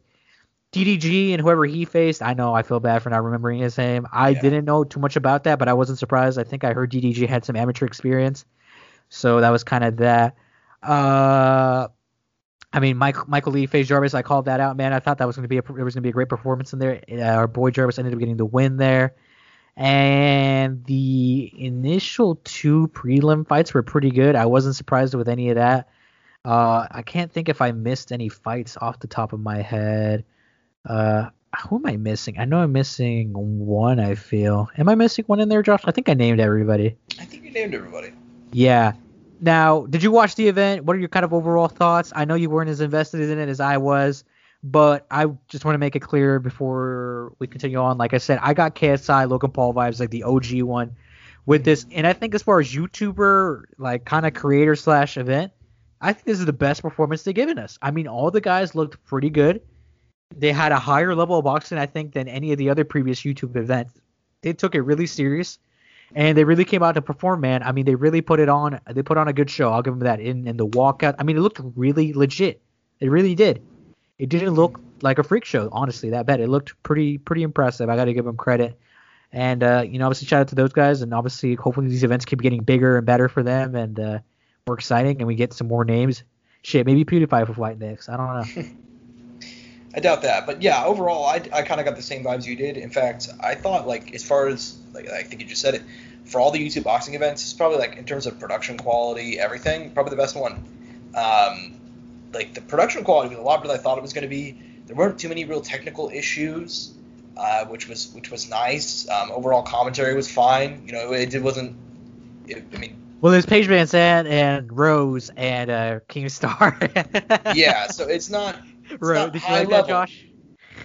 DDG and whoever he faced, I know I feel bad for not remembering his name. I Yeah. didn't know too much about that, but I wasn't surprised. I think I heard DDG had some amateur experience, so that was kind of that. Uh, I mean, Mike, Michael Le faced Jarvis. I called that out, man. I thought that was going to be a, there was going to be a great performance in there. Uh, our boy Jarvis ended up getting the win there. And the initial two prelim fights were pretty good. I wasn't surprised with any of that. Uh, I can't think if I missed any fights off the top of my head. Uh, who am I missing? I know I'm missing one. I feel. Am I missing one in there, Josh? I think I named everybody. I think you named everybody. Yeah. Now, did you watch the event? What are your kind of overall thoughts? I know you weren't as invested in it as I was, but I just want to make it clear before we continue on. Like I said, I got KSI Logan Paul vibes, like the OG one, with this. And I think as far as YouTuber, like kind of creator slash event, I think this is the best performance they've given us. I mean, all the guys looked pretty good. They had a higher level of boxing, I think, than any of the other previous YouTube events. They took it really serious and they really came out to perform, man. I mean, they really put it on. They put on a good show. I'll give them that. In in the walkout, I mean, it looked really legit. It really did. It didn't look like a freak show, honestly. That bad. It looked pretty pretty impressive. I got to give them credit. And uh, you know, obviously, shout out to those guys. And obviously, hopefully, these events keep getting bigger and better for them and uh, more exciting. And we get some more names. Shit, maybe PewDiePie for fight next. I don't know. I doubt that, but yeah, overall, I, I kind of got the same vibes you did. In fact, I thought like as far as like I think you just said it, for all the YouTube boxing events, it's probably like in terms of production quality, everything, probably the best one. Um, like the production quality was a lot better than I thought it was going to be. There weren't too many real technical issues, uh, which was which was nice. Um, overall commentary was fine. You know, it, it wasn't. It, I mean, Well, there's Paige VanZant and Rose and uh, Keemstar. yeah. So it's not. Rose. Did you like level. that, Josh?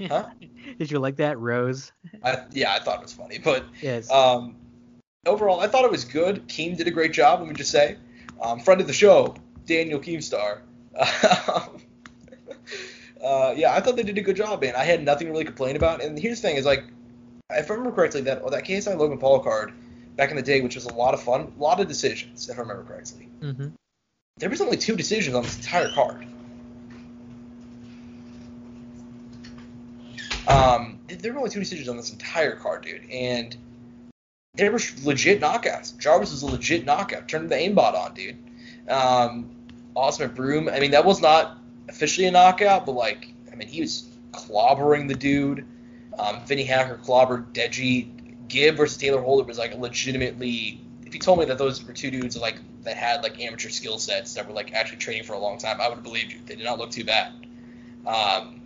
Huh? Did you like that, Rose? I, yeah, I thought it was funny, but Yes. Um, overall, I thought it was good. Keem did a great job. Let me just say, um, friend of the show, Daniel Keemstar. uh, yeah, I thought they did a good job, man. I had nothing to really complain about. And here's the thing: is like, if I remember correctly, that that KSI Logan Paul card back in the day, which was a lot of fun, a lot of decisions, if I remember correctly. hmm There was only two decisions on this entire card. Um, there were only two decisions on this entire card, dude, and they were legit knockouts. Jarvis was a legit knockout. Turned the aimbot on, dude. Um, Austin McBroom, I mean, that was not officially a knockout, but like, I mean, he was clobbering the dude. Um, Vinnie Hacker clobbered Deji. Gib versus Tayler Holder was like legitimately. If you told me that those were two dudes like that had like amateur skill sets that were like actually training for a long time, I would have believed you. They did not look too bad. Um,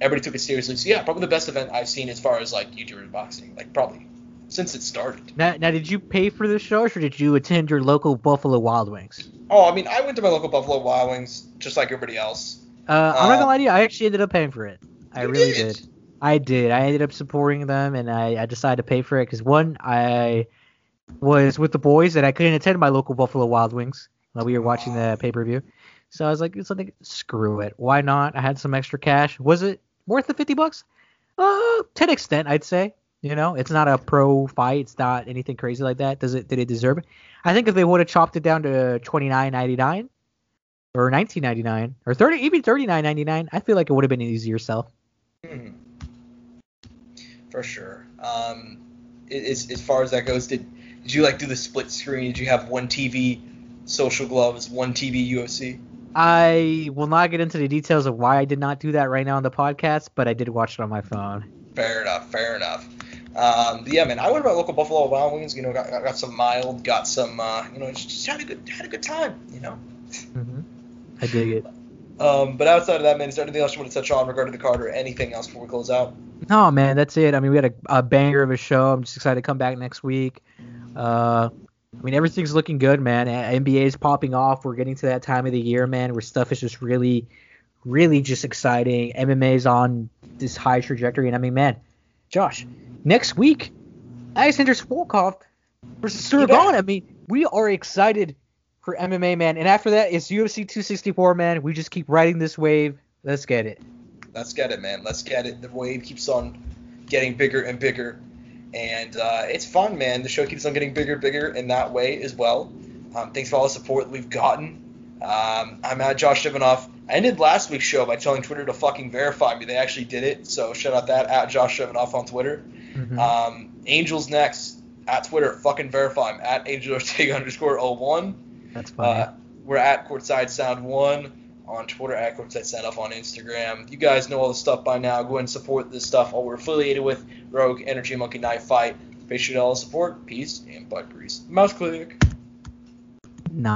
everybody took it seriously. So yeah, probably the best event I've seen as far as like YouTubers boxing, like probably since it started. Now, now, did you pay for the show, or did you attend your local Buffalo Wild Wings? Oh, I mean, I went to my local Buffalo Wild Wings just like everybody else. Uh, I'm not Uh, gonna lie to you. I actually ended up paying for it. I really did? did. I did. I ended up supporting them, and I, I decided to pay for it because one, I was with the boys, and I couldn't attend my local Buffalo Wild Wings while we were watching the pay per view. So I was like, something, screw it. Why not? I had some extra cash. Was it worth the 50 bucks? Uh, to an extent, I'd say. You know, it's not a pro fight. It's not anything crazy like that. Does it? Did it deserve it? I think if they would have chopped it down to 29.99 or 19.99 or 30, even 39.99, I feel like it would have been an easier sell. Mhm. For sure. Um, as, as far as that goes, did did you like do the split screen? Did you have one TV social gloves, one TV UFC? I will not get into the details of why I did not do that right now on the podcast, but I did watch it on my phone. Fair enough. Fair enough. Um, yeah, man, I went to my local Buffalo Wild Wings. You know, got, got some mild, got some, uh, you know, just, had a good had a good time. You know. hmm I dig it. Um, but outside of that, man, is there anything else you want to touch on regarding the card or anything else before we close out? No, man, that's it. I mean, we had a, a banger of a show. I'm just excited to come back next week. Uh, I mean, everything's looking good, man. NBA is popping off. We're getting to that time of the year, man, where stuff is just really, really just exciting. MMA is on this high trajectory, and I mean, man, Josh, next week, Alexander Volkov versus Sturgon. bet. I mean, we are excited for MMA, man. And after that, it's UFC 264, man. We just keep riding this wave. Let's get it. Let's get it, man. Let's get it. The wave keeps on getting bigger and bigger, and uh, it's fun, man. The show keeps on getting bigger and bigger in that way as well. Um, thanks for all the support that we've gotten. Um, I'm at Josh Shivanoff. I ended last week's show by telling Twitter to fucking verify me. They actually did it, so shout out that at Josh Shivanoff on Twitter. Mhm. Um, Angels next at Twitter. Fucking verify him at Angel Ortega underscore 01. That's funny. Uh, we're at Courtside Sound Off on Twitter, at Courtside Sound Off on Instagram. You guys know all the stuff by now. Go and support this stuff. All we're affiliated with Rogue, Energy, Monkey Knife Fight. Appreciate all the support. Peace and butt grease. Mouse click. Nah.